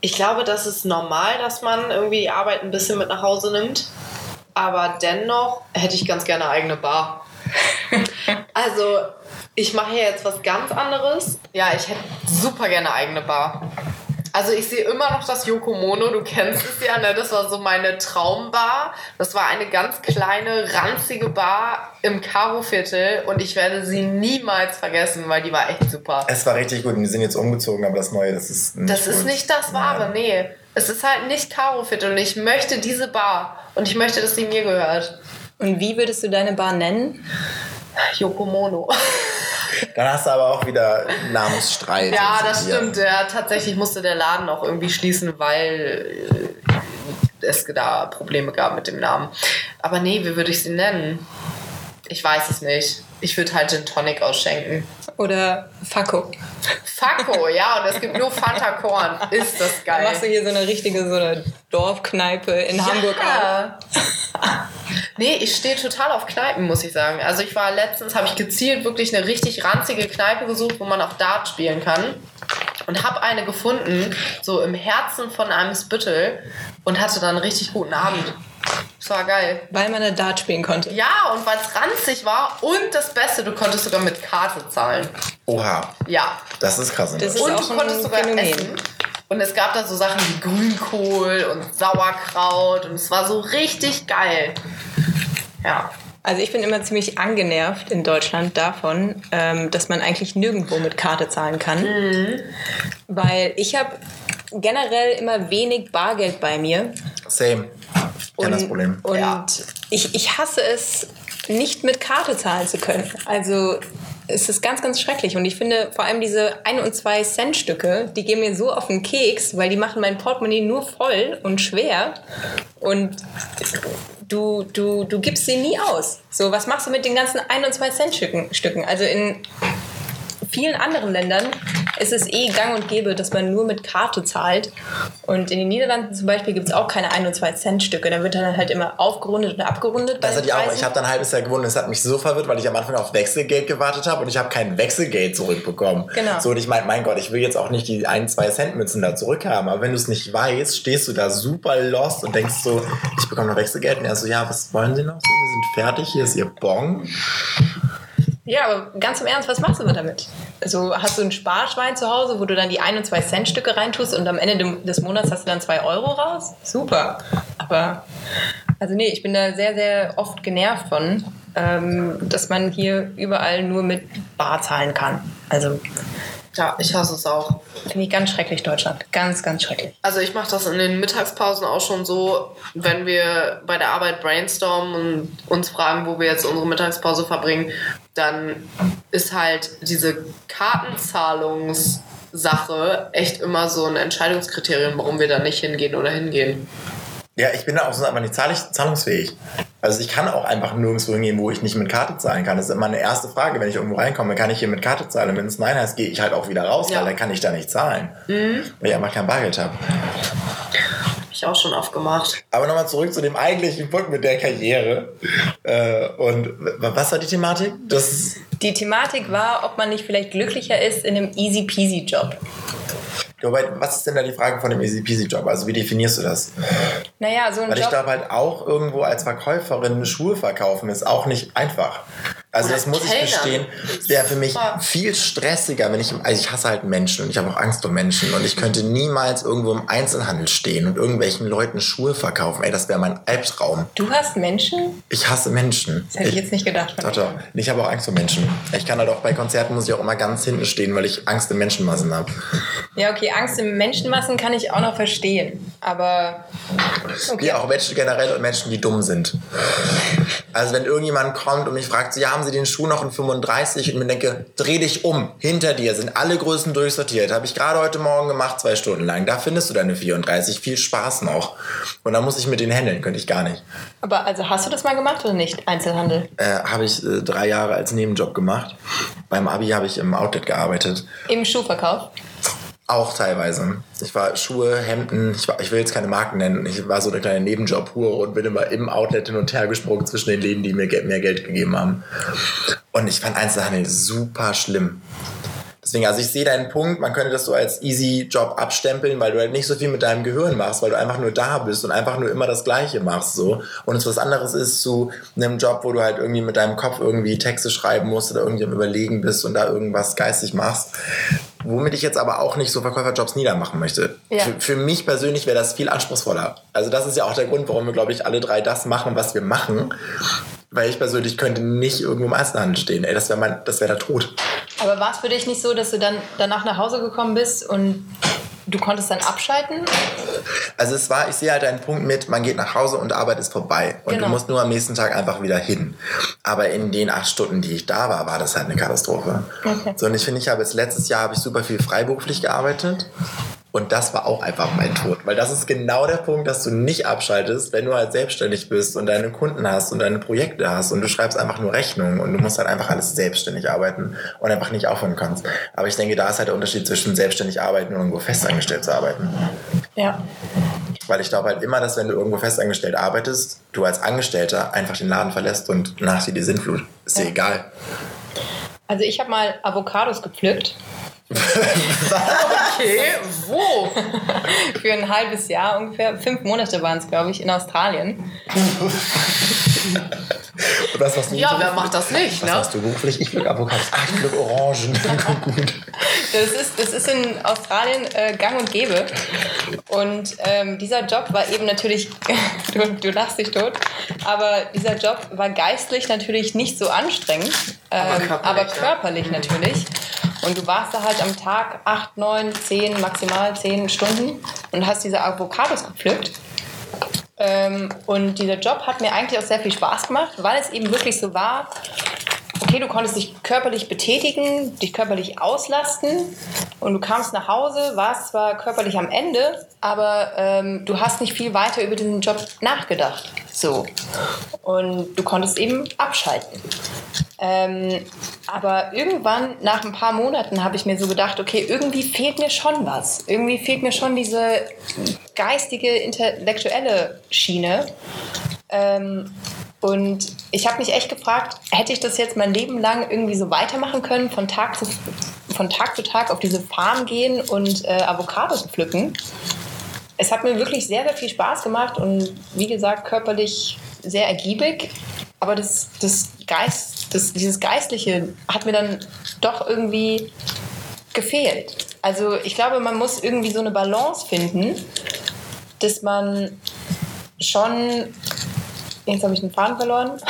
Ich glaube, das ist normal, dass man irgendwie die Arbeit ein bisschen mit nach Hause nimmt. Aber dennoch hätte ich ganz gerne eine eigene Bar. Also, ich mache hier jetzt was ganz anderes. Ja, ich hätte super gerne eine eigene Bar. Also ich sehe immer noch das Yokomono, du kennst es ja, ne? das war so meine Traumbar. Das war eine ganz kleine, ranzige Bar im Karo-Viertel und ich werde sie niemals vergessen, weil die war echt super. Es war richtig gut und die sind jetzt umgezogen, aber das Neue, das ist nicht Das ist gut. nicht das Wahre, Nein. nee. Es ist halt nicht Karo-Viertel und ich möchte diese Bar und ich möchte, dass sie mir gehört. Und wie würdest du deine Bar nennen? Yokomono. Dann hast du aber auch wieder Namensstreit. Ja, das stimmt. Ja, tatsächlich musste der Laden auch irgendwie schließen, weil äh, es da Probleme gab mit dem Namen. Aber nee, wie würde ich sie nennen? Ich weiß es nicht. Ich würde halt Gin Tonic ausschenken. Oder Fakko. Fakko, ja, und es gibt nur Fanta Korn. Ist das Dann geil. machst du hier so eine richtige so eine Dorfkneipe in Hamburg auf. Ja. Nee, ich stehe total auf Kneipen, muss ich sagen. Also ich war letztens, habe ich gezielt wirklich eine richtig ranzige Kneipe gesucht, wo man auch Dart spielen kann. Und habe eine gefunden, so im Herzen von einem Spüttel und hatte dann einen richtig guten Abend. Das war geil. Weil man da Dart spielen konnte. Ja, und weil es ranzig war und das Beste, du konntest sogar mit Karte zahlen. Oha, Ja. das ist krass. Das ist Und auch du konntest sogar Phänomen. essen. Und es gab da so Sachen wie Grünkohl und Sauerkraut und es war so richtig geil. Ja. Also ich bin immer ziemlich angenervt in Deutschland davon, ähm, dass man eigentlich nirgendwo mit Karte zahlen kann. Weil ich habe generell immer wenig Bargeld bei mir. Same. Kenn das Problem. Und Ja. ich, ich hasse es, nicht mit Karte zahlen zu können. Also es ist ganz, ganz schrecklich. Und ich finde vor allem diese 1 und 2 Cent Stücke, die gehen mir so auf den Keks, weil die machen mein Portemonnaie nur voll und schwer. Und du, du, du gibst sie nie aus. So, was machst du mit den ganzen 1 und 2 Cent? Stücken? Also in vielen anderen Ländern ist es eh gang und gäbe, dass man nur mit Karte zahlt. Und in den Niederlanden zum Beispiel gibt es auch keine 1 und 2 Cent Stücke. Da wird dann halt immer aufgerundet und abgerundet. Das hatte ich auch. Ich habe dann ein halbes Jahr gewonnen. Das hat mich so verwirrt, weil ich am Anfang auf Wechselgeld gewartet habe und ich habe kein Wechselgeld zurückbekommen. Genau. So, und ich meine, mein Gott, ich will jetzt auch nicht die 1, 2 Cent Münzen da zurückhaben. Aber wenn du es nicht weißt, stehst du da super lost und denkst so, ich bekomme noch Wechselgeld. Und er so, ja, was wollen Sie noch? So, wir sind fertig, hier ist Ihr Bon. Ja, aber ganz im Ernst, was machst du damit? Also hast du ein Sparschwein zu Hause, wo du dann die 1 und 2 Cent Stücke reintust und am Ende des Monats hast du dann 2 Euro raus? Super. Aber, also nee, ich bin da sehr, sehr oft genervt von, ähm, dass man hier überall nur mit Bar zahlen kann. Also Ja, ich hasse es auch. finde ich ganz schrecklich, Deutschland. Ganz, ganz schrecklich. Also ich mache das in den Mittagspausen auch schon so, wenn wir bei der Arbeit brainstormen und uns fragen, wo wir jetzt unsere Mittagspause verbringen, dann ist halt diese Kartenzahlungssache echt immer so ein Entscheidungskriterium, warum wir da nicht hingehen oder hingehen. Ja, ich bin da auch so einfach nicht zahl- zahlungsfähig. Also ich kann auch einfach nirgendwo hingehen, wo ich nicht mit Karte zahlen kann. Das ist immer eine erste Frage, wenn ich irgendwo reinkomme, kann ich hier mit Karte zahlen? Wenn es nein heißt, gehe ich halt auch wieder raus, Ja. weil dann kann ich da nicht zahlen. Weil ich einfach kein Bargeld habe. Ich auch schon oft gemacht. Aber nochmal zurück zu dem eigentlichen Punkt mit der Karriere. Äh, und was war die Thematik? Das Die Thematik war, ob man nicht vielleicht glücklicher ist in einem easy-peasy-Job. wobei, was ist denn da die Frage von dem Easy Peasy Job? Also wie definierst du das? Naja, so ein Weil ich Job... glaube halt auch irgendwo als Verkäuferin Schuhe verkaufen ist auch nicht einfach. Also Oder das muss ich Kellnern. gestehen, wäre für mich viel stressiger, wenn ich, also ich hasse halt Menschen und ich habe auch Angst vor Menschen und ich könnte niemals irgendwo im Einzelhandel stehen und irgendwelchen Leuten Schuhe verkaufen. Ey, das wäre mein Albtraum. Du hast Menschen? Ich hasse Menschen. Das hätte ich jetzt nicht gedacht. Doch, doch. Ich habe auch Angst vor Menschen. Ich kann halt auch bei Konzerten muss ich auch immer ganz hinten stehen, weil ich Angst in Menschenmassen habe. Ja, okay, Angst in Menschenmassen kann ich auch noch verstehen. Aber okay. Ja, auch Menschen generell und Menschen, die dumm sind. Also wenn irgendjemand kommt und mich fragt, so, ja, haben Sie den Schuh noch in 35? Und mir denke, dreh dich um, hinter dir sind alle Größen durchsortiert. Habe ich gerade heute Morgen gemacht, zwei Stunden lang. Da findest du deine 34. Viel Spaß noch. Und dann muss ich mit denen handeln, könnte ich gar nicht. Aber also hast du das mal gemacht oder nicht? Einzelhandel? Äh, habe ich äh, drei Jahre als Nebenjob gemacht. Beim Abi habe ich im Outlet gearbeitet. Im Schuhverkauf? Auch teilweise. Ich war Schuhe, Hemden, ich, war, ich will jetzt keine Marken nennen. Ich war so eine kleine Nebenjob-Hure und bin immer im Outlet hin und her gesprungen zwischen den Läden, die mir mehr Geld gegeben haben. Und ich fand Einzelhandel super schlimm. Deswegen, also ich sehe deinen Punkt, man könnte das so als easy Job abstempeln, weil du halt nicht so viel mit deinem Gehirn machst, weil du einfach nur da bist und einfach nur immer das Gleiche machst. so. Und es was anderes ist zu einem Job, wo du halt irgendwie mit deinem Kopf irgendwie Texte schreiben musst oder irgendwie am Überlegen bist und da irgendwas geistig machst. Womit ich jetzt aber auch nicht so Verkäuferjobs niedermachen möchte. Ja. Für, für mich persönlich wäre das viel anspruchsvoller. Also das ist ja auch der Grund, warum wir, glaube ich, alle drei das machen, was wir machen. Weil ich persönlich könnte nicht irgendwo im Einzelhandel stehen. Ey, das wäre mein, das wäre der Tod. Aber war es für dich nicht so, dass du dann danach nach Hause gekommen bist und du konntest dann abschalten? Also es war, ich sehe halt einen Punkt mit, man geht nach Hause und Arbeit ist vorbei. Und Genau. du musst nur am nächsten Tag einfach wieder hin. Aber in den acht Stunden, die ich da war, war das halt eine Katastrophe. Okay. So, und ich finde, ich habe jetzt letztes Jahr habe ich super viel freiberuflich gearbeitet. Und das war auch einfach mein Tod. Weil das ist genau der Punkt, dass du nicht abschaltest, wenn du halt selbstständig bist und deine Kunden hast und deine Projekte hast und du schreibst einfach nur Rechnungen und du musst halt einfach alles selbstständig arbeiten und einfach nicht aufhören kannst. Aber ich denke, da ist halt der Unterschied zwischen selbstständig arbeiten und irgendwo festangestellt zu arbeiten. Ja. Weil ich glaube halt immer, dass wenn du irgendwo festangestellt arbeitest, du als Angestellter einfach den Laden verlässt und nach dir die Sinnflut. Ist dir Ja. egal. Also ich habe mal Avocados gepflückt Okay, wo? für ein halbes Jahr ungefähr. Fünf Monate waren es, glaube ich, in Australien. Und was du? Ja, wer macht das nicht, Was ne? machst du beruflich? Ich pflück Avocados. Ah, ich pflück Orangen. Gut. Das ist, das ist in Australien äh, gang und gäbe. Und ähm, dieser Job war eben natürlich, du, du lachst dich tot, aber dieser Job war geistlich natürlich nicht so anstrengend, ähm, Aber körperlich, aber ja. körperlich natürlich. Und du warst da halt am Tag 8, 9, 10, maximal 10 Stunden und hast diese Avocados gepflückt. Ähm, und dieser Job hat mir eigentlich auch sehr viel Spaß gemacht, weil es eben wirklich so war, okay, du konntest dich körperlich betätigen, dich körperlich auslasten und du kamst nach Hause, warst zwar körperlich am Ende, aber ähm, du hast nicht viel weiter über diesen Job nachgedacht. So. Und du konntest eben abschalten. Ähm, aber irgendwann, nach ein paar Monaten, habe ich mir so gedacht, okay, irgendwie fehlt mir schon was. Irgendwie fehlt mir schon diese geistige, intellektuelle Schiene. Ähm, und ich habe mich echt gefragt, hätte ich das jetzt mein Leben lang irgendwie so weitermachen können, von Tag zu, von Tag, zu Tag auf diese Farm gehen und äh, Avocados pflücken? Es hat mir wirklich sehr, sehr viel Spaß gemacht und wie gesagt, körperlich sehr ergiebig. Aber das, das Geist, das, dieses Geistliche hat mir dann doch irgendwie gefehlt. Also ich glaube, man muss irgendwie so eine Balance finden, dass man schon. Jetzt habe ich den Faden verloren.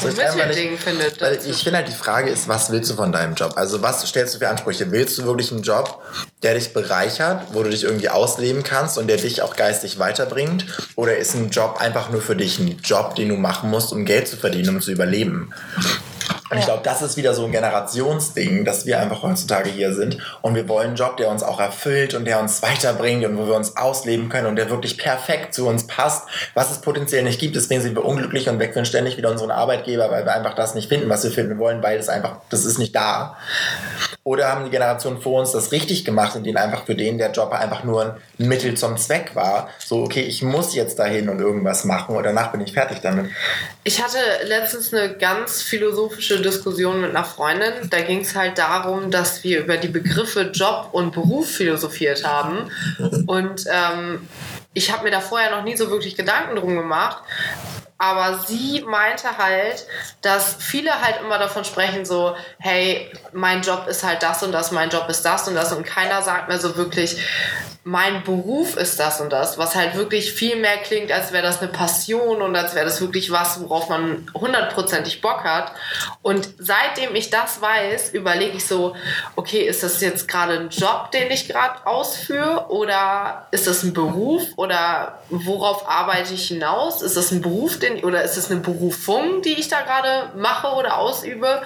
So, ich weiß mal nicht- Mittelding findet. Weil ich finde halt die Frage ist, was willst du von deinem Job? Also was stellst du für Ansprüche? Willst du wirklich einen Job, der dich bereichert, wo du dich irgendwie ausleben kannst und der dich auch geistig weiterbringt? Oder ist ein Job einfach nur für dich ein Job, den du machen musst, um Geld zu verdienen, um zu überleben? Und ich glaube, das ist wieder so ein Generationsding, dass wir einfach heutzutage hier sind und wir wollen einen Job, der uns auch erfüllt und der uns weiterbringt und wo wir uns ausleben können und der wirklich perfekt zu uns passt, was es potenziell nicht gibt. Deswegen sind wir unglücklich und wechseln ständig wieder unseren Arbeitgeber, weil wir einfach das nicht finden, was wir finden wollen, weil es einfach, das ist nicht da. Oder haben die Generationen vor uns das richtig gemacht und denen einfach für den der Job einfach nur ein Mittel zum Zweck war. So, okay, ich muss jetzt dahin und irgendwas machen und danach bin ich fertig damit. Ich hatte letztens eine ganz philosophische Diskussion mit einer Freundin. Da ging es halt darum, dass wir über die Begriffe Job und Beruf philosophiert haben. Und ähm, ich habe mir da vorher noch nie so wirklich Gedanken drum gemacht. Aber sie meinte halt, dass viele halt immer davon sprechen, so, hey, mein Job ist halt das und das, mein Job ist das und das. Und keiner sagt mir so wirklich, mein Beruf ist das und das, was halt wirklich viel mehr klingt, als wäre das eine Passion und als wäre das wirklich was, worauf man hundertprozentig Bock hat. Und seitdem ich das weiß, überlege ich so, okay, ist das jetzt gerade ein Job, den ich gerade ausführe oder ist das ein Beruf oder worauf arbeite ich hinaus? Ist das ein Beruf, den, oder ist das eine Berufung, die ich da gerade mache oder ausübe?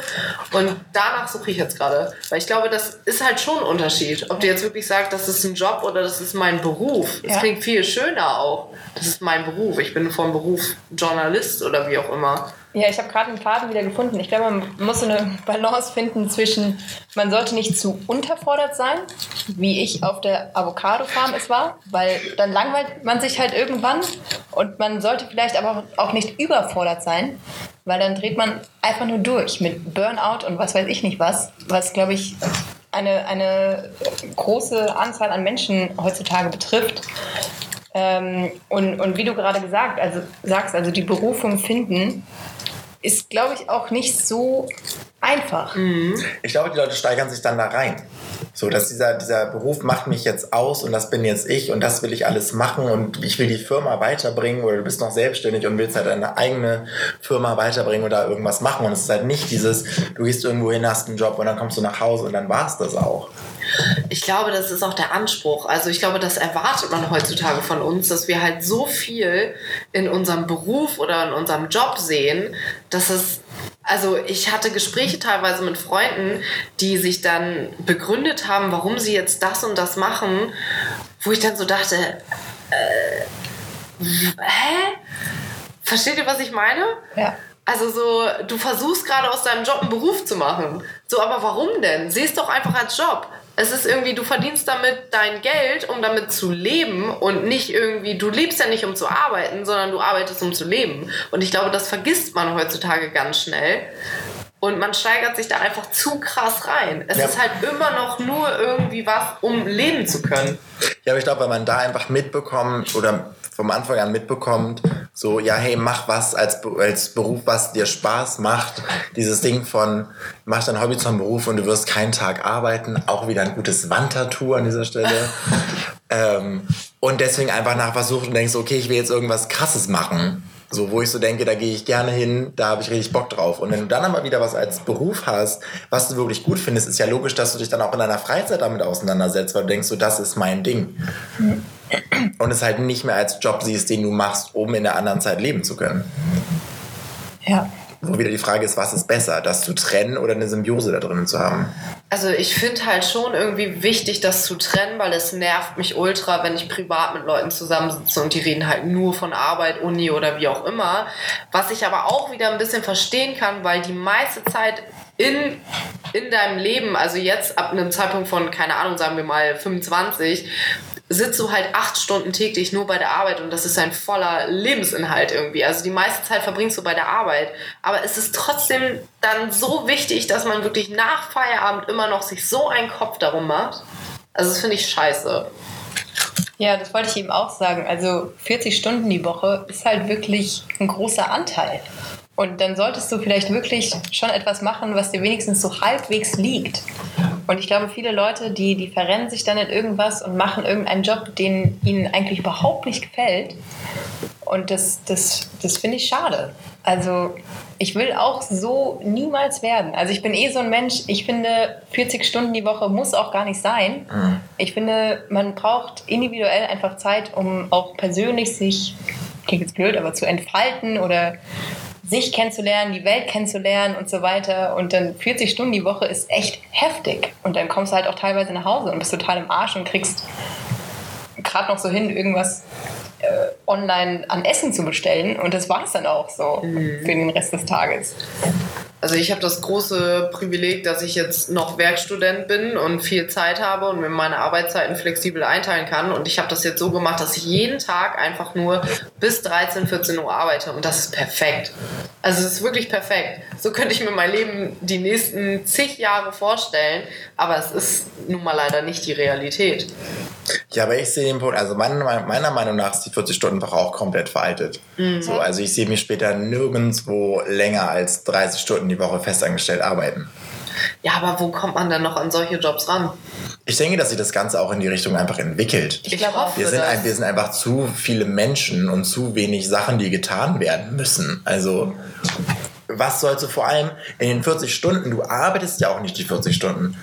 Und danach suche ich jetzt gerade, weil ich glaube, das ist halt schon ein Unterschied, ob du jetzt wirklich sagst, das ist ein Job oder das ist mein Beruf. Das Ja. klingt viel schöner auch. Das ist mein Beruf. Ich bin vom Beruf Journalist oder wie auch immer. Ja, ich habe gerade den Faden wieder gefunden. Ich glaube, man muss so eine Balance finden zwischen, man sollte nicht zu unterfordert sein, wie ich auf der Avocado-Farm es war, weil dann langweilt man sich halt irgendwann und man sollte vielleicht aber auch nicht überfordert sein, weil dann dreht man einfach nur durch mit Burnout und was weiß ich nicht was, was, glaube ich, eine, eine große Anzahl an Menschen heutzutage betrifft. Ähm, und, und wie du gerade gesagt, also, sagst, also die Berufung finden, ist, glaube ich, auch nicht so einfach. Ich glaube, die Leute steigern sich dann da rein. So, dass dieser, dieser Beruf macht mich jetzt aus und das bin jetzt ich und das will ich alles machen und ich will die Firma weiterbringen oder du bist noch selbstständig und willst halt deine eigene Firma weiterbringen oder irgendwas machen und es ist halt nicht dieses, du gehst irgendwo hin, hast einen Job und dann kommst du nach Hause und dann war es das auch. Ich glaube, das ist auch der Anspruch. Also ich glaube, das erwartet man heutzutage von uns, dass wir halt so viel in unserem Beruf oder in unserem Job sehen, dass es Also ich hatte Gespräche teilweise mit Freunden, die sich dann begründet haben, warum sie jetzt das und das machen, wo ich dann so dachte, äh, hä? Versteht ihr, was ich meine? Ja. Also so, du versuchst gerade aus deinem Job einen Beruf zu machen. So, aber warum denn? Sieh es doch einfach als Job. Es ist irgendwie, du verdienst damit dein Geld, um damit zu leben und nicht irgendwie, du lebst ja nicht um zu arbeiten, sondern du arbeitest um zu leben. Und ich glaube, das vergisst man heutzutage ganz schnell. Und man steigert sich da einfach zu krass rein. Es Ja. ist halt immer noch nur irgendwie was, um leben zu können. Ja, aber ich glaube, wenn man da einfach mitbekommt oder vom Anfang an mitbekommt, so, ja, hey, mach was als, als Beruf, was dir Spaß macht. Dieses Ding von, mach dein Hobby zum Beruf und du wirst keinen Tag arbeiten. Auch wieder ein gutes Wandtattoo an dieser Stelle. ähm, und deswegen einfach nach was sucht und denkst, okay, ich will jetzt irgendwas Krasses machen. So, wo ich so denke, da gehe ich gerne hin, da habe ich richtig Bock drauf. Und wenn du dann aber wieder was als Beruf hast, was du wirklich gut findest, ist ja logisch, dass du dich dann auch in deiner Freizeit damit auseinandersetzt, weil du denkst, so, das ist mein Ding. Und es halt nicht mehr als Job siehst, den du machst, um in der anderen Zeit leben zu können. Ja. Wo wieder die Frage ist, was ist besser, das zu trennen oder eine Symbiose da drinnen zu haben? Also ich finde halt schon irgendwie wichtig, das zu trennen, weil es nervt mich ultra, wenn ich privat mit Leuten zusammensitze und die reden halt nur von Arbeit, Uni oder wie auch immer. Was ich aber auch wieder ein bisschen verstehen kann, weil die meiste Zeit in, in deinem Leben, also jetzt ab einem Zeitpunkt von, keine Ahnung, sagen wir mal 25, sitzt du halt acht Stunden täglich nur bei der Arbeit und das ist ein voller Lebensinhalt irgendwie. Also die meiste Zeit verbringst du bei der Arbeit. Aber es ist trotzdem dann so wichtig, dass man wirklich nach Feierabend immer noch sich so einen Kopf darum macht. Also das finde ich scheiße. Ja, das wollte ich eben auch sagen. Also 40 Stunden die Woche ist halt wirklich ein großer Anteil. Und dann solltest du vielleicht wirklich schon etwas machen, was dir wenigstens so halbwegs liegt. Und ich glaube, viele Leute, die, die verrennen sich dann in irgendwas und machen irgendeinen Job, den ihnen eigentlich überhaupt nicht gefällt. Und das, das, das finde ich schade. Also ich will auch so niemals werden. Also ich bin eh so ein Mensch, ich finde 40 Stunden die Woche muss auch gar nicht sein. Ich finde, man braucht individuell einfach Zeit, um auch persönlich sich, klingt jetzt blöd, aber zu entfalten oder sich kennenzulernen, die Welt kennenzulernen und so weiter. Und dann 40 Stunden die Woche ist echt heftig. Und dann kommst du halt auch teilweise nach Hause und bist total im Arsch und kriegst gerade noch so hin, irgendwas online an Essen zu bestellen. Und das war es dann auch so für den Rest des Tages. Also ich habe das große Privileg, dass ich jetzt noch Werkstudent bin und viel Zeit habe und mir meine Arbeitszeiten flexibel einteilen kann. Und ich habe das jetzt so gemacht, dass ich jeden Tag einfach nur bis 13, 14 Uhr arbeite. Und das ist perfekt. Also es ist wirklich perfekt. So könnte ich mir mein Leben die nächsten zig Jahre vorstellen. Aber es ist nun mal leider nicht die Realität. Ja, aber ich sehe den Punkt, also meiner, meiner Meinung nach ist die 40-Stunden-Woche auch komplett veraltet. So, also ich sehe mich später nirgendwo länger als 30 Stunden die Woche festangestellt arbeiten. Ja, aber wo kommt man dann noch an solche Jobs ran? Ich denke, dass sich das Ganze auch in die Richtung einfach entwickelt. Ich, glaub auch. Wir sind, ein, wir sind einfach zu viele Menschen und zu wenig Sachen, die getan werden müssen. Also, was sollst du vor allem in den 40 Stunden, du arbeitest ja auch nicht die 40 Stunden.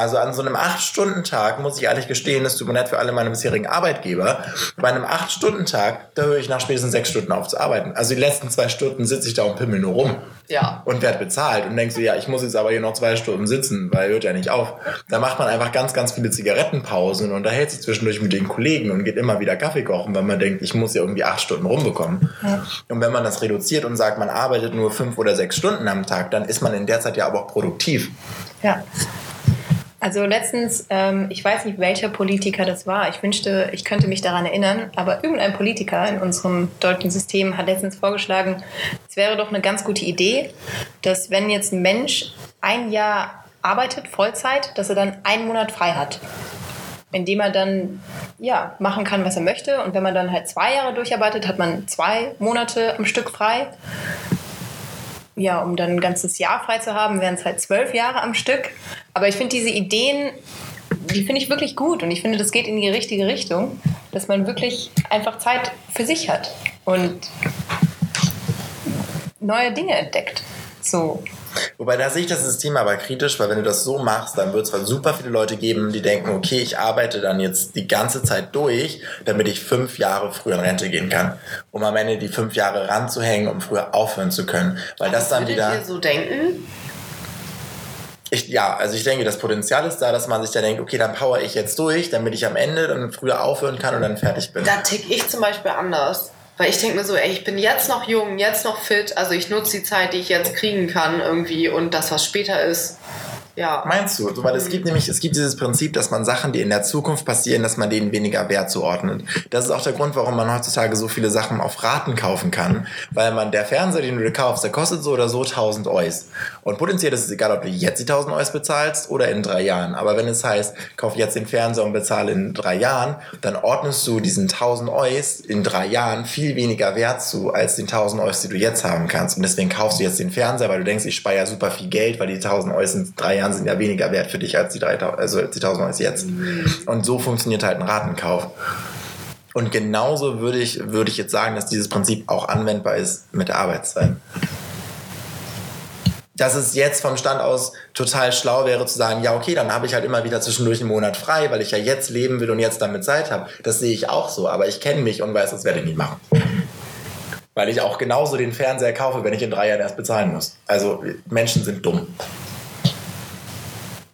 Also an so einem 8-Stunden-Tag, muss ich ehrlich gestehen, das tut mir leid für alle meine bisherigen Arbeitgeber, bei einem 8-Stunden-Tag, da höre ich nach spätestens 6 Stunden auf zu arbeiten. Also die letzten zwei Stunden sitze ich da und pimmel nur rum Ja. und werde bezahlt und denkst du, ja, ich muss jetzt aber hier noch zwei Stunden sitzen, weil hört ja nicht auf. Da macht man einfach ganz, ganz viele Zigarettenpausen und unterhält sich zwischendurch mit den Kollegen und geht immer wieder Kaffee kochen, weil man denkt, ich muss ja irgendwie acht Stunden rumbekommen. Und wenn man das reduziert und sagt, man arbeitet nur fünf oder sechs Stunden am Tag, dann ist man in der Zeit ja aber auch produktiv. Ja. Also letztens, ähm, ich weiß nicht, welcher Politiker das war. Ich wünschte, ich könnte mich daran erinnern, aber irgendein Politiker in unserem deutschen System hat letztens vorgeschlagen, es wäre doch eine ganz gute Idee, dass wenn jetzt ein Mensch ein Jahr arbeitet, Vollzeit, dass er dann einen Monat frei hat. Indem er dann ja, machen kann, was er möchte. Und wenn man dann halt zwei Jahre durcharbeitet, hat man zwei Monate am Stück frei ja, um dann ein ganzes Jahr frei zu haben, wären es halt zwölf Jahre am Stück. Aber ich finde diese Ideen, die finde ich wirklich gut und ich finde, das geht in die richtige Richtung, dass man wirklich einfach Zeit für sich hat und neue Dinge entdeckt. So. Wobei da sehe ich das System aber kritisch, weil wenn du das so machst, dann wird es zwar super viele Leute geben, die denken, okay, ich arbeite dann jetzt die ganze Zeit durch, damit ich fünf Jahre früher in Rente gehen kann, um am Ende die fünf Jahre ranzuhängen, um früher aufhören zu können. Weil das dann wieder. ihr so denken? Ich, ja, also ich denke, das Potenzial ist da, dass man sich da denkt, okay, dann power ich jetzt durch, damit ich am Ende dann früher aufhören kann und dann fertig bin. Da tick ich zum Beispiel anders. Weil ich denke mir so, ey, ich bin jetzt noch jung, jetzt noch fit, also ich nutze die Zeit, die ich jetzt kriegen kann irgendwie und das, was später ist, ja. Meinst du? Weil es gibt nämlich, es gibt dieses Prinzip, dass man Sachen, die in der Zukunft passieren, dass man denen weniger Wert zuordnet. Das ist auch der Grund, warum man heutzutage so viele Sachen auf Raten kaufen kann, weil man, der Fernseher, den du dir kaufst, der kostet so oder so 1000 Eus. Und potenziell ist es egal, ob du jetzt die 1000 Eus bezahlst oder in drei Jahren. Aber wenn es heißt, kauf jetzt den Fernseher und bezahle in drei Jahren, dann ordnest du diesen 1000 Eus in drei Jahren viel weniger Wert zu, als den 1000 Eus, die du jetzt haben kannst. Und deswegen kaufst du jetzt den Fernseher, weil du denkst, ich ja super viel Geld, weil die 1000 Eus in drei Jahren sind ja weniger wert für dich als die, 3000, also als die 1000 Eus jetzt. Und so funktioniert halt ein Ratenkauf. Und genauso würde ich, würde ich jetzt sagen, dass dieses Prinzip auch anwendbar ist mit der Arbeitszeit. Dass es jetzt vom Stand aus total schlau wäre zu sagen, ja okay, dann habe ich halt immer wieder zwischendurch einen Monat frei, weil ich ja jetzt leben will und jetzt damit Zeit habe. Das sehe ich auch so, aber ich kenne mich und weiß, das werde ich nicht machen. Weil ich auch genauso den Fernseher kaufe, wenn ich in drei Jahren erst bezahlen muss. Also Menschen sind dumm.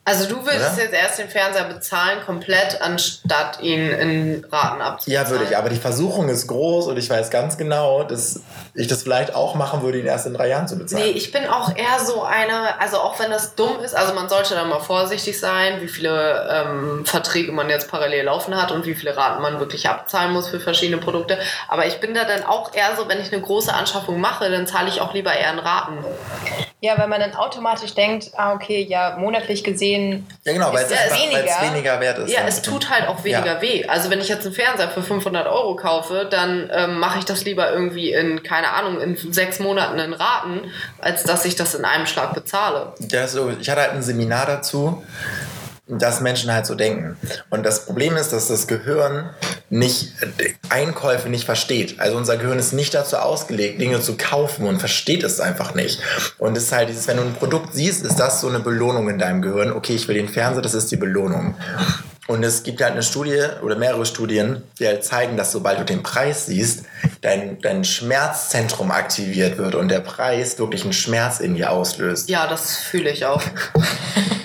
Also du würdest Oder? jetzt erst den Fernseher bezahlen, komplett, anstatt ihn in Raten abzuzahlen. Ja, würde ich. Aber die Versuchung ist groß und ich weiß ganz genau, dass ich das vielleicht auch machen würde, ihn erst in drei Jahren zu bezahlen. Nee, ich bin auch eher so eine, also auch wenn das dumm ist, also man sollte da mal vorsichtig sein, wie viele ähm, Verträge man jetzt parallel laufen hat und wie viele Raten man wirklich abzahlen muss für verschiedene Produkte. Aber ich bin da dann auch eher so, wenn ich eine große Anschaffung mache, dann zahle ich auch lieber eher in Raten. Ja, weil man dann automatisch denkt, ah, okay, ja, monatlich gesehen. ja, genau, weil es, ja einfach, weniger. weniger wert ist. Ja, es tut halt auch weniger Ja. weh. Also wenn ich jetzt einen Fernseher für 500 Euro kaufe, dann ähm, mache ich das lieber irgendwie in, keine Ahnung, in sechs Monaten in Raten, als dass ich das in einem Schlag bezahle. Ja, so, ich hatte halt ein Seminar dazu, dass Menschen halt so denken. Und das Problem ist, dass das Gehirn nicht Einkäufe nicht versteht. Also unser Gehirn ist nicht dazu ausgelegt, Dinge zu kaufen und versteht es einfach nicht. Und es ist halt dieses, wenn du ein Produkt siehst, ist das so eine Belohnung in deinem Gehirn. Okay, ich will den Fernseher, das ist die Belohnung. Und es gibt halt eine Studie oder mehrere Studien, die halt zeigen, dass sobald du den Preis siehst, dein, dein Schmerzzentrum aktiviert wird und der Preis wirklich einen Schmerz in dir auslöst. Ja, das fühle ich auch.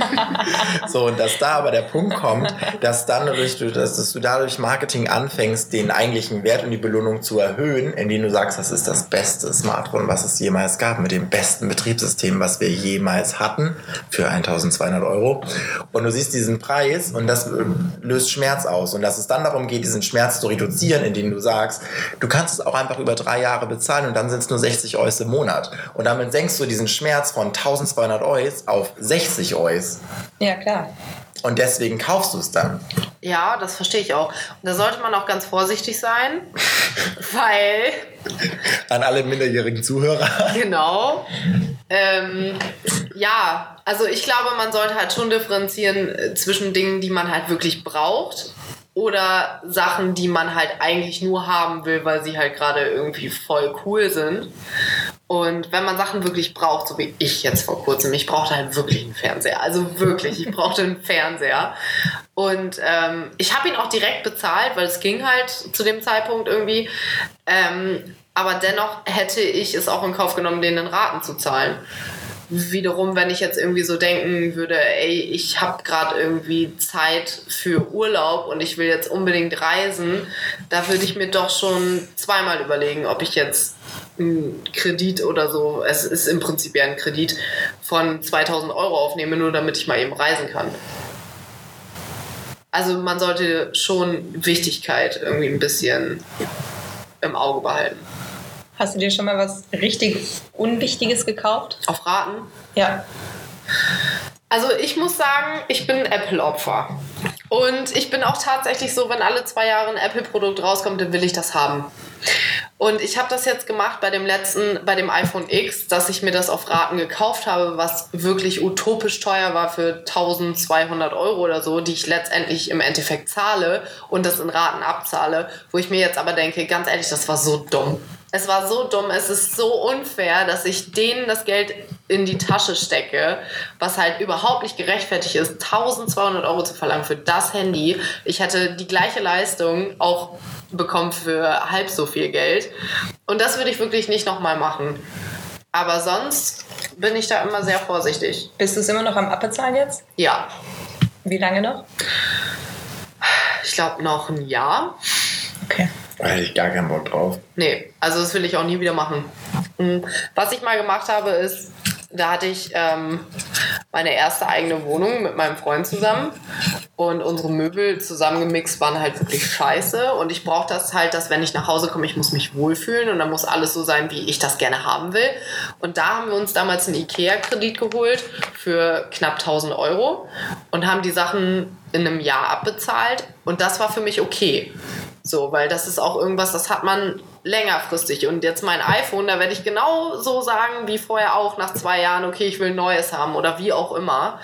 So, und dass da aber der Punkt kommt, dass dann durch, dass, dass du dadurch Marketing anfängst, den eigentlichen Wert und die Belohnung zu erhöhen, indem du sagst, das ist das beste Smartphone, was es jemals gab, mit dem besten Betriebssystem, was wir jemals hatten, für 1200 Euro. Und du siehst diesen Preis und das äh, löst Schmerz aus. Und dass es dann darum geht, diesen Schmerz zu reduzieren, indem du sagst, du kannst es auch einfach über drei Jahre bezahlen und dann sind es nur 60 Euro im Monat. Und damit senkst du diesen Schmerz von 1200 Euro auf 60 Euro. Ja, klar. Und deswegen kaufst du es dann. Ja, das verstehe ich auch. Und da sollte man auch ganz vorsichtig sein, weil, An alle minderjährigen Zuhörer. genau, ähm, ja, also ich glaube, man sollte halt schon differenzieren äh, zwischen Dingen, die man halt wirklich braucht oder Sachen, die man halt eigentlich nur haben will, weil sie halt gerade irgendwie voll cool sind. Und wenn man Sachen wirklich braucht, so wie ich jetzt vor kurzem, ich brauchte halt wirklich einen Fernseher. Also wirklich, ich brauchte einen Fernseher. Und ähm, ich habe ihn auch direkt bezahlt, weil es ging halt zu dem Zeitpunkt irgendwie. Ähm, aber dennoch hätte ich es auch in Kauf genommen, den in Raten zu zahlen. Wiederum, wenn ich jetzt irgendwie so denken würde, ey, ich habe gerade irgendwie Zeit für Urlaub und ich will jetzt unbedingt reisen, da würde ich mir doch schon zweimal überlegen, ob ich jetzt einen Kredit oder so, es ist im Prinzip ja ein Kredit von 2000 Euro aufnehme, nur damit ich mal eben reisen kann. Also man sollte schon Wichtigkeit irgendwie ein bisschen im Auge behalten. Hast du dir schon mal was richtig Unwichtiges gekauft? Auf Raten. Ja. Also ich muss sagen, ich bin Apple-Opfer. Und ich bin auch tatsächlich so, wenn alle zwei Jahre ein Apple-Produkt rauskommt, dann will ich das haben. Und ich habe das jetzt gemacht bei dem letzten, bei dem iPhone X, dass ich mir das auf Raten gekauft habe, was wirklich utopisch teuer war für 1200 Euro oder so, die ich letztendlich im Endeffekt zahle und das in Raten abzahle. Wo ich mir jetzt aber denke, ganz ehrlich, das war so dumm. Es war so dumm, es ist so unfair, dass ich denen das Geld in die Tasche stecke, was halt überhaupt nicht gerechtfertigt ist, 1200 Euro zu verlangen für das Handy. Ich hätte die gleiche Leistung auch bekommen für halb so viel Geld. Und das würde ich wirklich nicht nochmal machen. Aber sonst bin ich da immer sehr vorsichtig. Bist du es immer noch am Abbezahlen jetzt? Ja, Wie lange noch? ich glaube noch ein Jahr. Okay. Da hätte ich gar keinen Bock drauf. Nee, also das will ich auch nie wieder machen. Mhm. Was ich mal gemacht habe, ist, da hatte ich ähm, meine erste eigene Wohnung mit meinem Freund zusammen und unsere Möbel zusammengemixt waren halt wirklich scheiße und ich brauche das halt, dass wenn ich nach Hause komme, ich muss mich wohlfühlen und dann muss alles so sein, wie ich das gerne haben will. Und da haben wir uns damals einen Ikea-Kredit geholt für knapp 1000 Euro und haben die Sachen in einem Jahr abbezahlt und das war für mich okay. So, weil das ist auch irgendwas, das hat man längerfristig. Und jetzt mein iPhone, da werde ich genau so sagen wie vorher auch nach zwei Jahren, okay, ich will ein neues haben oder wie auch immer.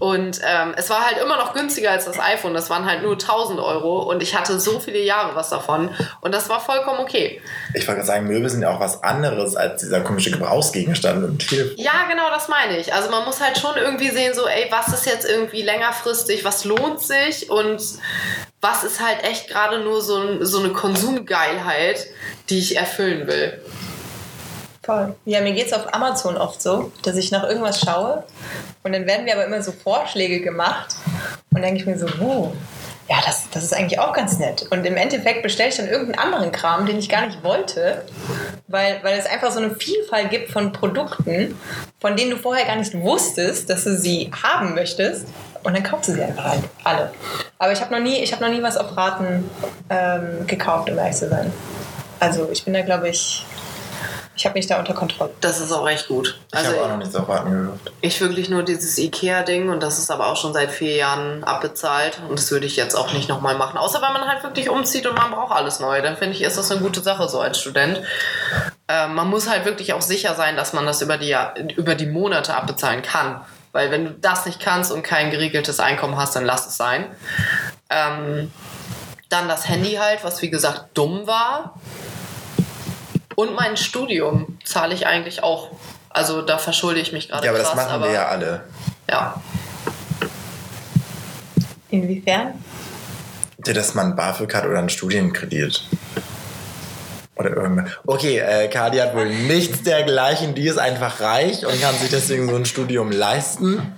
Und ähm, es war halt immer noch günstiger als das iPhone. Das waren halt nur 1000 Euro und ich hatte so viele Jahre was davon. Und das war vollkommen okay. Ich wollte gerade sagen, Möbel sind ja auch was anderes als dieser komische Gebrauchsgegenstand und Telefon. Ja, genau, das meine ich. Also man muss halt schon irgendwie sehen, so, ey, was ist jetzt irgendwie längerfristig, was lohnt sich und was ist halt echt gerade nur so, ein, so eine Konsumgeilheit, die ich erfüllen will. Voll. Ja, mir geht es auf Amazon oft so, dass ich nach irgendwas schaue und dann werden mir aber immer so Vorschläge gemacht und denke ich mir so, wow, ja, das, das ist eigentlich auch ganz nett. Und im Endeffekt bestelle ich dann irgendeinen anderen Kram, den ich gar nicht wollte, weil, weil es einfach so eine Vielfalt gibt von Produkten, von denen du vorher gar nicht wusstest, dass du sie haben möchtest. Und dann kaufst du sie einfach halt alle. Aber ich habe noch, nie- ich hab noch nie was auf Raten ähm, gekauft, um ehrlich zu sein. Also ich bin da, glaube ich, ich habe mich da unter Kontrolle. Das ist auch echt gut. Ich Also habe auch noch nichts auf Warten gekauft. ich wirklich nur dieses Ikea-Ding und das ist aber auch schon seit vier Jahren abbezahlt und das würde ich jetzt auch nicht nochmal machen. Außer wenn man halt wirklich umzieht und man braucht alles neu. Dann finde ich, ist das eine gute Sache so als Student. Äh, man muss halt wirklich auch sicher sein, dass man das über die, über die Monate abbezahlen kann. Weil wenn du das nicht kannst und kein geregeltes Einkommen hast, dann lass es sein. Ähm, dann das Handy halt, was wie gesagt dumm war. Und mein Studium zahle ich eigentlich auch. Also da verschulde ich mich gerade Ja, aber krass. das machen wir ja alle. ja. Inwiefern? Dass man BAföG hat oder einen Studienkredit. Okay, äh, Kadi hat wohl nichts dergleichen. Die ist einfach reich und kann sich deswegen so ein Studium leisten.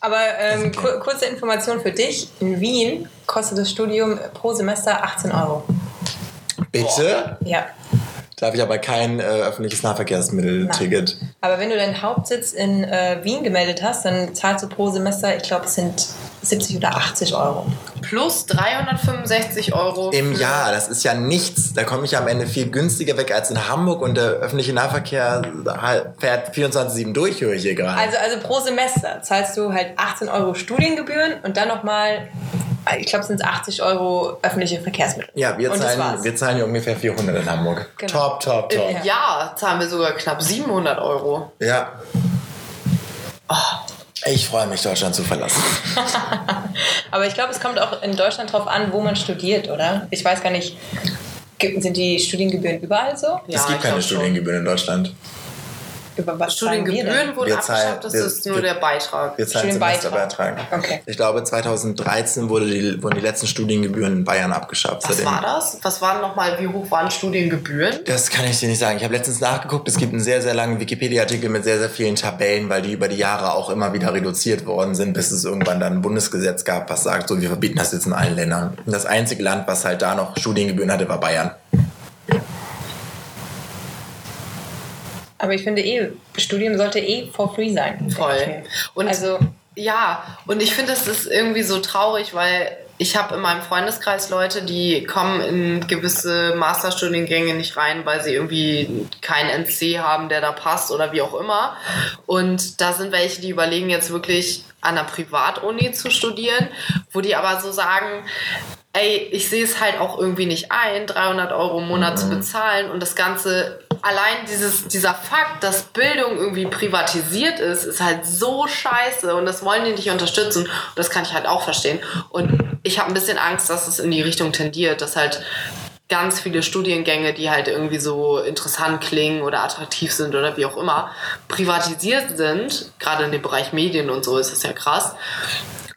Aber ähm, kur kurze Information für dich. In Wien kostet das Studium pro Semester 18 Euro. Bitte? Ja. Da habe ich aber kein äh, öffentliches Nahverkehrsmittel-Ticket. Aber wenn du deinen Hauptsitz in äh, Wien gemeldet hast, dann zahlst du pro Semester, ich glaube, es sind 70 oder 80 Euro. Plus 365 Euro. Im Jahr, das ist ja nichts. Da komme ich am Ende viel günstiger weg als in Hamburg und der öffentliche Nahverkehr fährt 24-7 durch, höre ich hier gerade. Also, also pro Semester zahlst du halt 18 Euro Studiengebühren und dann nochmal, ich glaube, es sind 80 Euro öffentliche Verkehrsmittel. ja, wir zahlen, wir zahlen hier ungefähr 400 in Hamburg. Genau. Top, top, top. Im Jahr zahlen wir sogar knapp 700 Euro. Ja. Ich freue mich, Deutschland zu verlassen. Aber ich glaube, es kommt auch in Deutschland drauf an, wo man studiert, oder? Ich weiß gar nicht, gibt- sind die Studiengebühren überall so? Ja, es gibt keine. Studiengebühren in Deutschland. Über was Studiengebühren wurden abgeschafft, das wir- ist nur wir- der Beitrag. Wir zahlen Studienbeitrag. Semesterbeitrag. Okay. Ich glaube, 2013 wurde die, wurden die letzten Studiengebühren in Bayern abgeschafft. Was Seitdem- war das? Was waren nochmal, wie hoch waren Studiengebühren? Das kann ich dir nicht sagen. Ich habe letztens nachgeguckt. Es gibt einen sehr, sehr langen Wikipedia-Artikel mit sehr, sehr vielen Tabellen, weil die über die Jahre auch immer wieder reduziert worden sind, bis es irgendwann dann ein Bundesgesetz gab, was sagt, so, wir verbieten das jetzt in allen Ländern. Und das einzige Land, was halt da noch Studiengebühren hatte, war Bayern. Aber ich finde eh, Studium sollte eh for free sein. Voll. Und also, Ja, und ich finde, das ist irgendwie so traurig, weil ich habe in meinem Freundeskreis Leute, die kommen in gewisse Masterstudiengänge nicht rein, weil sie irgendwie keinen NC haben, der da passt oder wie auch immer. Und da sind welche, die überlegen jetzt wirklich an einer Privatuni zu studieren, wo die aber so sagen, ey, ich sehe es halt auch irgendwie nicht ein, 300 Euro im Monat zu bezahlen und das Ganze, allein dieses, dieser Fakt, dass Bildung irgendwie privatisiert ist, ist halt so scheiße und das wollen die nicht unterstützen und das kann ich halt auch verstehen und ich habe ein bisschen Angst, dass es in die Richtung tendiert, dass halt ganz viele Studiengänge, die halt irgendwie so interessant klingen oder attraktiv sind oder wie auch immer, privatisiert sind. Gerade in dem Bereich Medien und so ist es ja krass.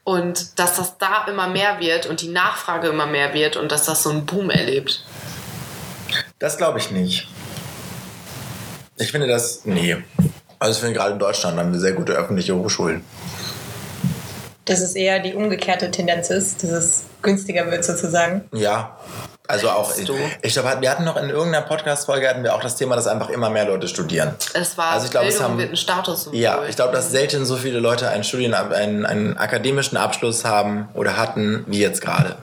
Und dass das da immer mehr wird und die Nachfrage immer mehr wird und dass das so einen Boom erlebt. Das glaube ich nicht. Ich finde das, nee. Also ich finde gerade in Deutschland haben wir sehr gute öffentliche Hochschulen. Dass es eher die umgekehrte Tendenz ist, dass es günstiger wird sozusagen. Ja, also auch, ich, ich glaube, wir hatten noch in irgendeiner Podcast-Folge hatten wir auch das Thema, dass einfach immer mehr Leute studieren. Es war Also ich glaube, es Bildung haben- wird ein Status. Ja, ich glaube, dass selten so viele Leute einen Studien, einen, einen akademischen Abschluss haben oder hatten wie jetzt gerade.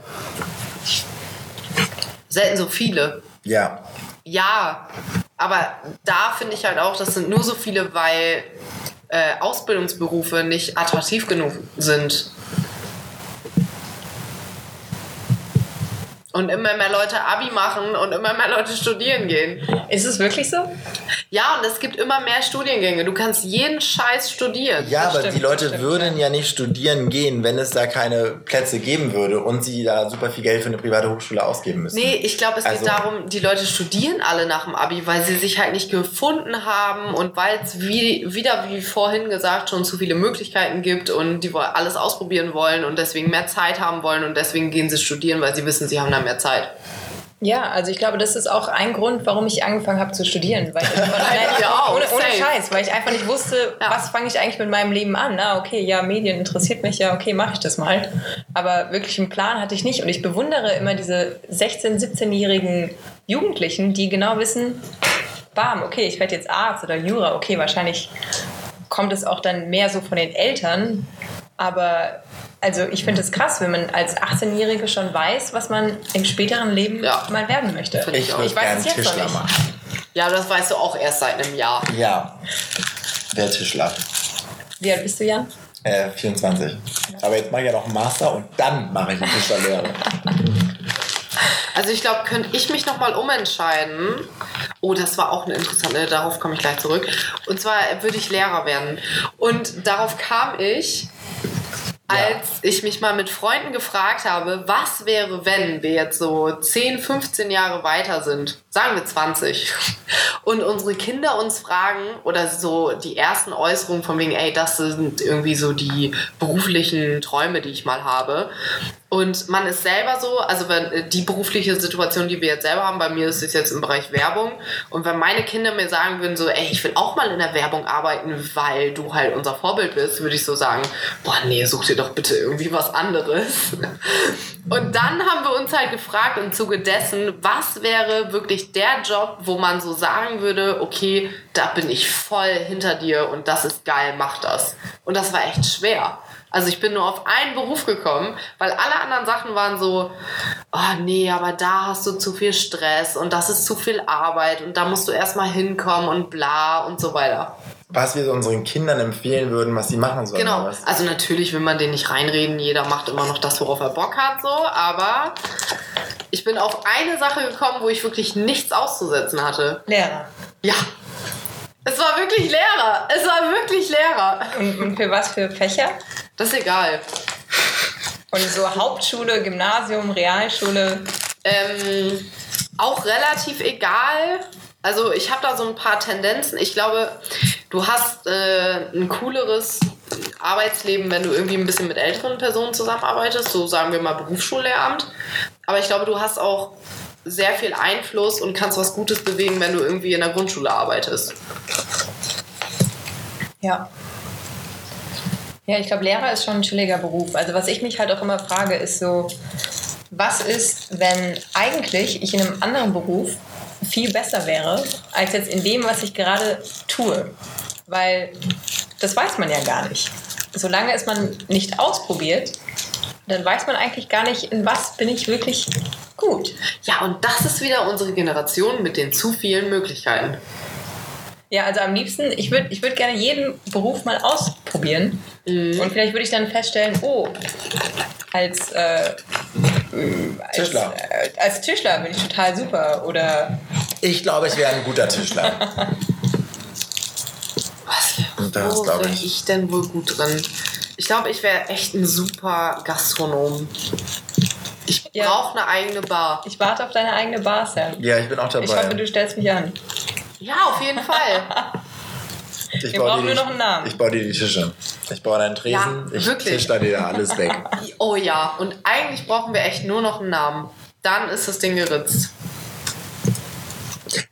Selten so viele. Ja, Ja, aber da finde ich halt auch, das sind nur so viele, weil äh, Ausbildungsberufe nicht attraktiv genug sind. Und immer mehr Leute Abi machen und immer mehr Leute studieren gehen. Ist es wirklich so? Ja, und es gibt immer mehr Studiengänge. Du kannst jeden Scheiß studieren. ja aber stimmt, die Leute das stimmt, würden ja nicht studieren gehen, wenn es da keine Plätze geben würde und sie da super viel Geld für eine private Hochschule ausgeben müssen. Nee, ich glaube, es Also- geht darum, die Leute studieren alle nach dem Abi, weil sie sich halt nicht gefunden haben und weil es wie, wieder, wie vorhin gesagt, schon zu viele Möglichkeiten gibt und die alles ausprobieren wollen und deswegen mehr Zeit haben wollen und deswegen gehen sie studieren, weil sie wissen, sie haben dann mehr Zeit. Ja, also ich glaube, das ist auch ein Grund, warum ich angefangen habe zu studieren. Weil ich Ja, ohne, ohne. Scheiß, weil ich einfach nicht wusste, Ja. was fange ich eigentlich mit meinem Leben an. Na, okay, ja, Medien interessiert mich, ja, okay, mache ich das mal. Aber wirklich einen Plan hatte ich nicht. Und ich bewundere immer diese 16-, 17-jährigen Jugendlichen, die genau wissen, bam, okay, ich werde jetzt Arzt oder Jura, okay, wahrscheinlich kommt es auch dann mehr so von den Eltern. Aber also ich finde es krass, wenn man als 18-Jährige schon weiß, was man im späteren Leben Ja. mal werden möchte. Ich auch. würde ich weiß gerne es jetzt noch Tischler nicht. machen. Ja, das weißt du auch erst seit einem Jahr. Ja, der Tischler. Wie alt bist du, Jan? Äh, 24. Aber jetzt mache ich ja noch einen Master und dann mache ich eine Tischlerlehre. Also ich glaube, könnte ich mich nochmal umentscheiden. Oh, das war auch eine interessante, darauf komme ich gleich zurück. Und zwar würde ich Lehrer werden. Und darauf kam ich, als ich mich mal mit Freunden gefragt habe, was wäre, wenn wir jetzt so 10, 15 Jahre weiter sind, sagen wir 20, und unsere Kinder uns fragen oder so die ersten Äußerungen von wegen, ey, das sind irgendwie so die beruflichen Träume, die ich mal habe. Und man ist selber so, also wenn äh, die berufliche Situation, die wir jetzt selber haben, bei mir ist es jetzt im Bereich Werbung. Und wenn meine Kinder mir sagen würden, so, ey, ich will auch mal in der Werbung arbeiten, weil du halt unser Vorbild bist, würde ich so sagen, boah, nee, such dir doch bitte irgendwie was anderes. Und dann haben wir uns halt gefragt im Zuge dessen, was wäre wirklich der Job, wo man so sagen würde, okay, da bin ich voll hinter dir und das ist geil, mach das. Und das war echt schwer. Also ich bin nur auf einen Beruf gekommen, weil alle anderen Sachen waren so, oh nee, aber da hast du zu viel Stress und das ist zu viel Arbeit und da musst du erstmal hinkommen und bla und so weiter. Was wir so unseren Kindern empfehlen würden, was sie machen sollen. Genau. Also natürlich will man den nicht reinreden, jeder macht immer noch das, worauf er Bock hat, so, aber ich bin auf eine Sache gekommen, wo ich wirklich nichts auszusetzen hatte. Lehrer. Ja. Es war wirklich Lehrer. Es war wirklich Lehrer. Und, und für was für Fächer? Das ist egal. Und so Hauptschule, Gymnasium, Realschule. Ähm, auch relativ egal. Also ich habe da so ein paar Tendenzen. Ich glaube, du hast äh, ein cooleres Arbeitsleben, wenn du irgendwie ein bisschen mit älteren Personen zusammenarbeitest, so sagen wir mal Berufsschullehramt. Aber ich glaube, du hast auch sehr viel Einfluss und kannst was Gutes bewegen, wenn du irgendwie in der Grundschule arbeitest. Ja. Ja, ich glaube, Lehrer ist schon ein chilliger Beruf. Also was ich mich halt auch immer frage, ist so, was ist, wenn eigentlich ich in einem anderen Beruf viel besser wäre, als jetzt in dem, was ich gerade tue? Weil das weiß man ja gar nicht. Solange es man nicht ausprobiert, dann weiß man eigentlich gar nicht, in was bin ich wirklich gut. Ja, und das ist wieder unsere Generation mit den zu vielen Möglichkeiten. Ja, also am liebsten, ich würde ich würd gerne jeden Beruf mal ausprobieren. Und vielleicht würde ich dann feststellen, oh, als, äh, als Tischler. Äh, als Tischler bin ich total super. Oder Ich glaube, ich wäre ein guter Tischler. Was? Das Wo wäre ich. ich denn wohl gut drin? Ich glaube, ich wäre echt ein super Gastronom. Ich Ja. brauche eine eigene Bar. Ich warte auf deine eigene Bar, Sam. Ja, ich bin auch dabei. Ich hoffe, du stellst mich an. Ja, auf jeden Fall. ich wir baue brauchen dir nur die- noch einen Namen. Ich baue dir die Tische. Ich baue deinen Tresen. Ja, ich wirklich. tisch da dir alles weg. Oh ja, und eigentlich brauchen wir echt nur noch einen Namen. Dann ist das Ding geritzt.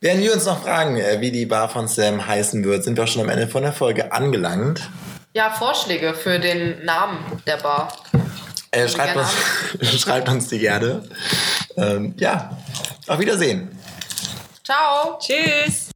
Werden wir uns noch fragen, äh, wie die Bar von Sam heißen wird, sind wir auch schon am Ende von der Folge angelangt. Ja, Vorschläge für den Namen der Bar. Äh, schreibt, uns, schreibt uns die gerne. Ähm, ja, auf Wiedersehen. Ciao! Tschüss!